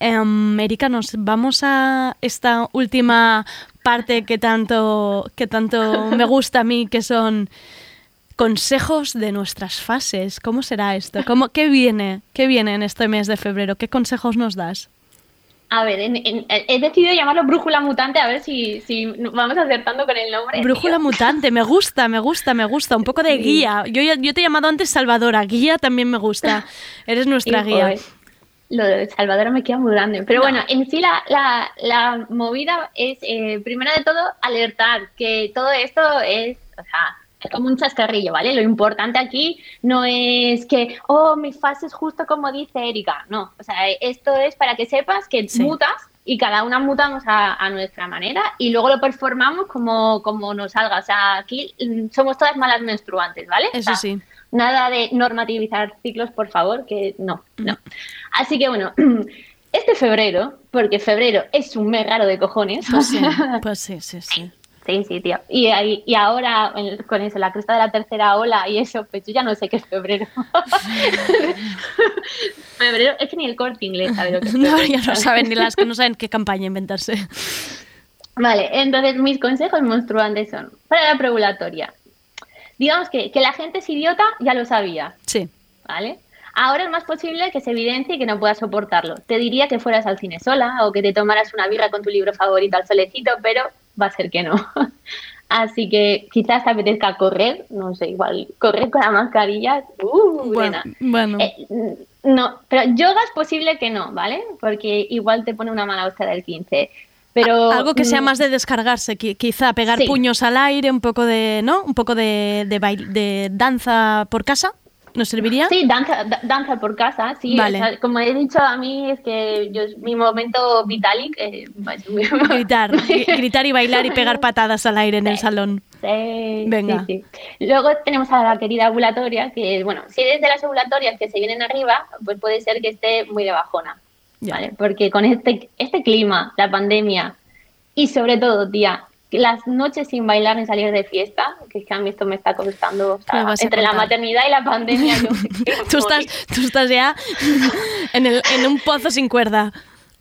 Em, Erika, nos vamos a esta última parte que tanto, que tanto me gusta a mí, que son consejos de nuestras fases. ¿Cómo será esto? ¿Cómo, ¿Qué viene? ¿Qué viene en este mes de febrero? ¿Qué consejos nos das? A ver, en- en- he decidido llamarlo brújula mutante a ver si, si vamos acertando con el nombre. Brújula mutante, me gusta, me gusta, me gusta. Un poco de guía. Yo, yo te he llamado antes Salvadora, guía también me gusta. Eres nuestra Sí, guía. Lo de Salvador me queda muy grande. Pero bueno, en sí la, la, la movida es, eh, primero de todo, alertar que todo esto es, o sea, es como un chascarrillo, ¿vale? Lo importante aquí no es que, oh, mi fase es justo como dice Erika. No, o sea, esto es para que sepas que mutas y cada una mutamos a, a nuestra manera y luego lo performamos como, como nos salga. O sea, aquí mm, somos todas malas menstruantes, ¿vale? O Eso sea, sí. Nada de normativizar ciclos, por favor, que no, no. Así que bueno, este febrero, porque febrero es un mes raro de cojones. Pues sí, pues sí, sí, sí. Sí, sí, tío. Y, ahí- y ahora, en- con eso, la cresta de la tercera ola y eso, pues yo ya no sé qué es febrero. febrero, es que ni el corte inglés sabe lo que es No, ya no saben ni las que no saben qué campaña inventarse. Vale, entonces mis consejos menstruantes son, para la preovulatoria, digamos que, que la gente es idiota, ya lo sabía, Sí. ¿vale? Ahora es más posible que se evidencie y que no puedas soportarlo. Te diría que fueras al cine sola o que te tomaras una birra con tu libro favorito al solecito, pero va a ser que no. Así que quizás te apetezca correr, no sé, igual correr con la mascarilla. Uh, Bueno, bueno. Eh, no, pero yoga es posible que no, ¿vale? Porque igual te pone una mala hostia del 15. Pero Algo que sea mm, más de descargarse, qui- quizá pegar Sí. puños al aire, un poco de, ¿no? Un poco de, de, bail- de danza por casa, ¿nos serviría? Sí, danza, da- danza por casa, sí. Vale. o sea, como he dicho a mí, es que yo, mi momento vitalic eh, Gritar, gri- gritar y bailar y pegar patadas al aire en el salón. Sí, Venga. sí, sí. Luego tenemos a la querida ovulatoria, que bueno, si eres de las ovulatorias que se vienen arriba, pues puede ser que esté muy de bajona, ¿vale? Porque con este, este clima, la pandemia y sobre todo, tía, las noches sin bailar ni salir de fiesta, que es que a mí esto me está costando, o sea, entre la maternidad y la pandemia, yo Tú estás, tú estás ya en, el, en un pozo sin cuerda.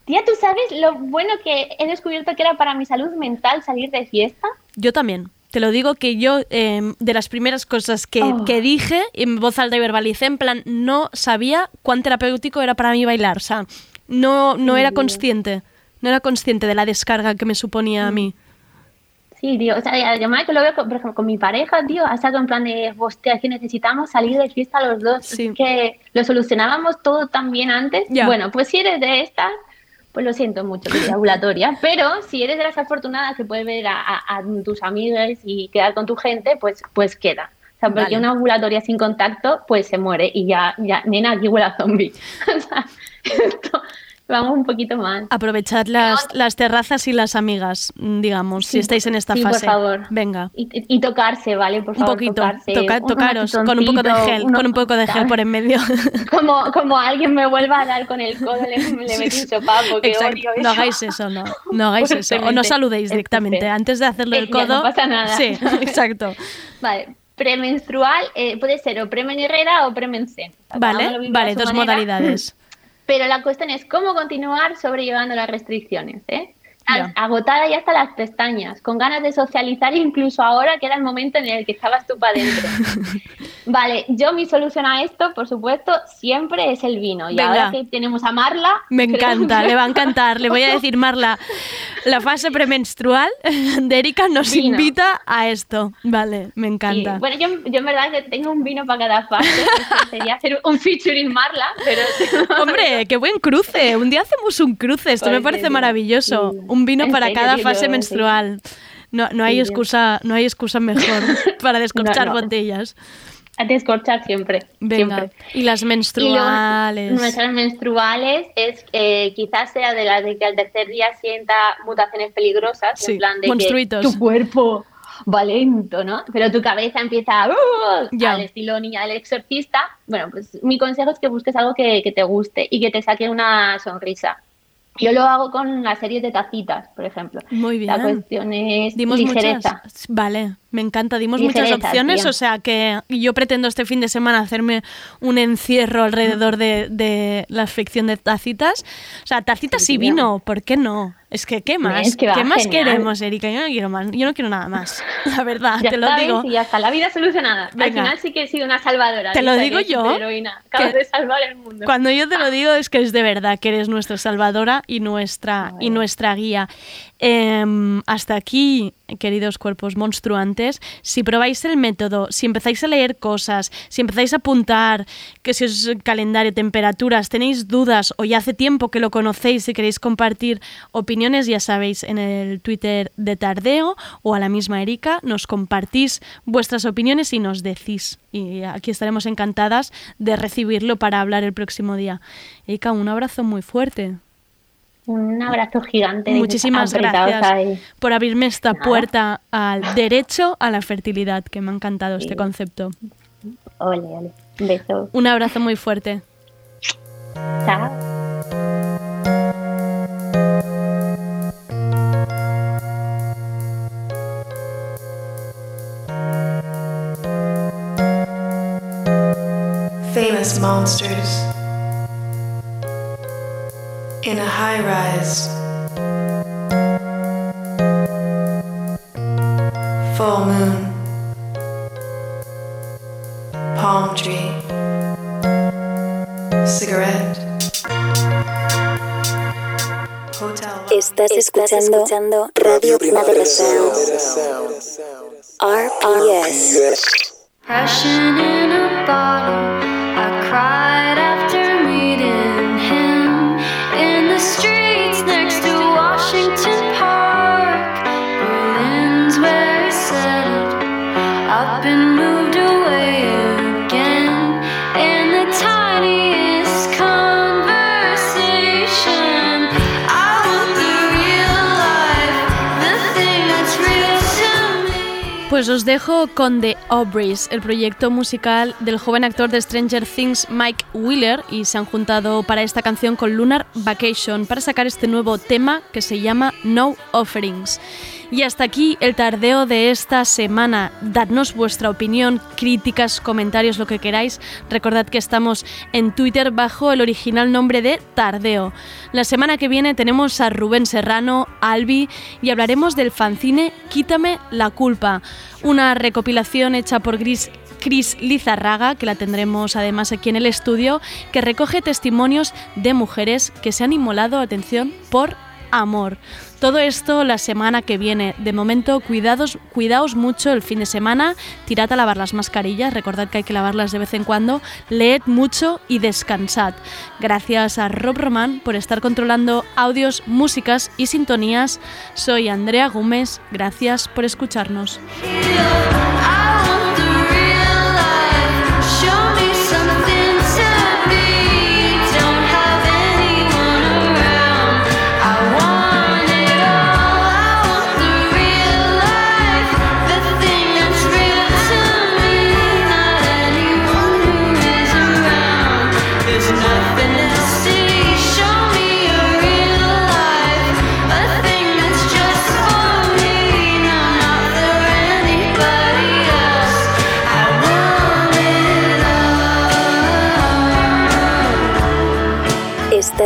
Tía, ¿tú sabes lo bueno que he descubierto que era para mi salud mental salir de fiesta? Yo también. Te lo digo que yo, eh, de las primeras cosas que, Oh. que dije, en voz alta y verbalicé, en plan, no sabía cuán terapéutico era para mí bailar. O sea, no, no era consciente. No era consciente de la descarga que me suponía a mí. Sí, tío, o sea, y además que lo veo, con, por ejemplo, con mi pareja, tío, hasta en plan de, hostia, que necesitamos salir de fiesta los dos, es que lo solucionábamos todo tan bien antes. Bueno, pues si eres de estas, pues lo siento mucho, querida ambulatoria, pero si eres de las afortunadas que puedes ver a, a- a tus amigas y quedar con tu gente, pues, pues queda. O sea, porque Vale. una ambulatoria sin contacto, pues se muere y ya, ya nena, aquí huele a zombie. o sea, esto, vamos un poquito más. Aprovechad las, las terrazas y las amigas, mm, digamos, si estáis en esta sí, por fase. favor. Venga. Y, y tocarse, ¿vale? Por Un favor, poquito, tocarse. toca- Un tocaros con un poco de gel, uno- con un poco de gel por en medio. Como, como alguien me vuelva a dar con el codo, le, le metí un sopapo, que odio eso. No hagáis eso, no. No hagáis eso. O no saludéis directamente. Antes de hacerle el codo. no pasa nada. Sí, exacto. Vale, premenstrual eh, puede ser o premenirrera o lo Vale, vale, dos manera. modalidades. Pero la cuestión es cómo continuar sobrellevando las restricciones, ¿eh? Estás agotada ya hasta las pestañas, con ganas de socializar incluso ahora que era el momento en el que estabas tú para adentro. vale, yo mi solución a esto, por supuesto, siempre es el vino. Y Venga. ahora que tenemos a Marla... Me encanta, que- le va a encantar. Le voy a decir, Marla, la fase premenstrual de Erika nos Vino. invita a esto. Vale, me Sí, encanta. Bueno, yo, yo en verdad que tengo un vino para cada fase. sería hacer un featuring Marla, pero... Hombre, qué buen cruce. Un día hacemos un cruce. Esto me Pues, parece sí, maravilloso. Un vino para serio, cada fase sí. menstrual. No, no hay excusa, no hay excusa mejor para descorchar No, no. botellas. A descorchar siempre. Venga. siempre. Y las Y menstruales. nuestras menstruales es eh, quizás sea de las de que al tercer día sienta mutaciones peligrosas, Sí, en plan de que monstruitos. tu cuerpo va lento, ¿no? Pero tu cabeza empieza a, "Uh", al estilo niña del exorcista. Bueno, pues mi consejo es que busques algo que, que te guste y que te saque una sonrisa. Yo lo hago con las series de tacitas, por ejemplo. Muy bien. La cuestión es Dimos ligereza. muchas. Vale, me encanta. Dimos muchas opciones, o sea que yo pretendo este fin de semana hacerme un encierro alrededor de, de la ficción de tacitas. O sea, tacitas y vino, ¿por qué no? Es que, ¿qué más? Es que va ¿Qué más genial. queremos, Erika? Yo no quiero más. Yo no quiero nada más. La verdad, Ya te lo está, digo. ¿ves? Y ya está, la vida solucionada. Venga. Al final sí que he sido una salvadora. Te lo digo yo, superheroína. Acabas de salvar el mundo. Cuando yo te lo digo es que es de verdad que eres nuestra salvadora y nuestra, y nuestra guía. Em, hasta aquí, queridos cuerpos monstruantes, si probáis el método, si empezáis a leer cosas, si empezáis a apuntar, que si os calendario, temperaturas, tenéis dudas o ya hace tiempo que lo conocéis y queréis compartir opiniones, ya sabéis, en el Twitter de Tardeo o a la misma Erika, nos compartís vuestras opiniones y nos decís. Y aquí estaremos encantadas de recibirlo para hablar el próximo día. Erika, un abrazo muy fuerte. Un abrazo gigante. Muchísimas gracias ahí. por abrirme esta Nada. puerta al derecho a la fertilidad, que me ha encantado este concepto. Ole, ole. Un beso. Un abrazo muy fuerte. Chao. Famous monsters in a high rise. Full moon. Palm tree. Cigarette. Hotel. Estás escuchando, Radio Primavera Sound. RPS. Passion in a bottle. I cried Pues os dejo con The Aubreys, el proyecto musical del joven actor de Stranger Things Mike Wheeler y se han juntado para esta canción con Lunar Vacation para sacar este nuevo tema que se llama No Offerings. Y hasta aquí el tardeo de esta semana. Dadnos vuestra opinión, críticas, comentarios, lo que queráis. Recordad que estamos en Twitter bajo el original nombre de Tardeo. La semana que viene tenemos a Rubén Serrano, Albi y hablaremos del fanzine Quítame la culpa. una recopilación hecha por Gris, Chris Lizarraga, que la tendremos además aquí en el estudio, que recoge testimonios de mujeres que se han inmolado, atención, por amor. Todo esto la semana que viene. De momento, cuidados, cuidaos mucho el fin de semana, tirad a lavar las mascarillas, recordad que hay que lavarlas de vez en cuando, leed mucho y descansad. Gracias a Rob Román por estar controlando audios, músicas y sintonías. Soy Andrea Gómez, gracias por escucharnos.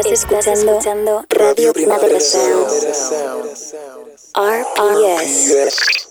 Estás, escuchando, Radio Primavera Sound. RPS.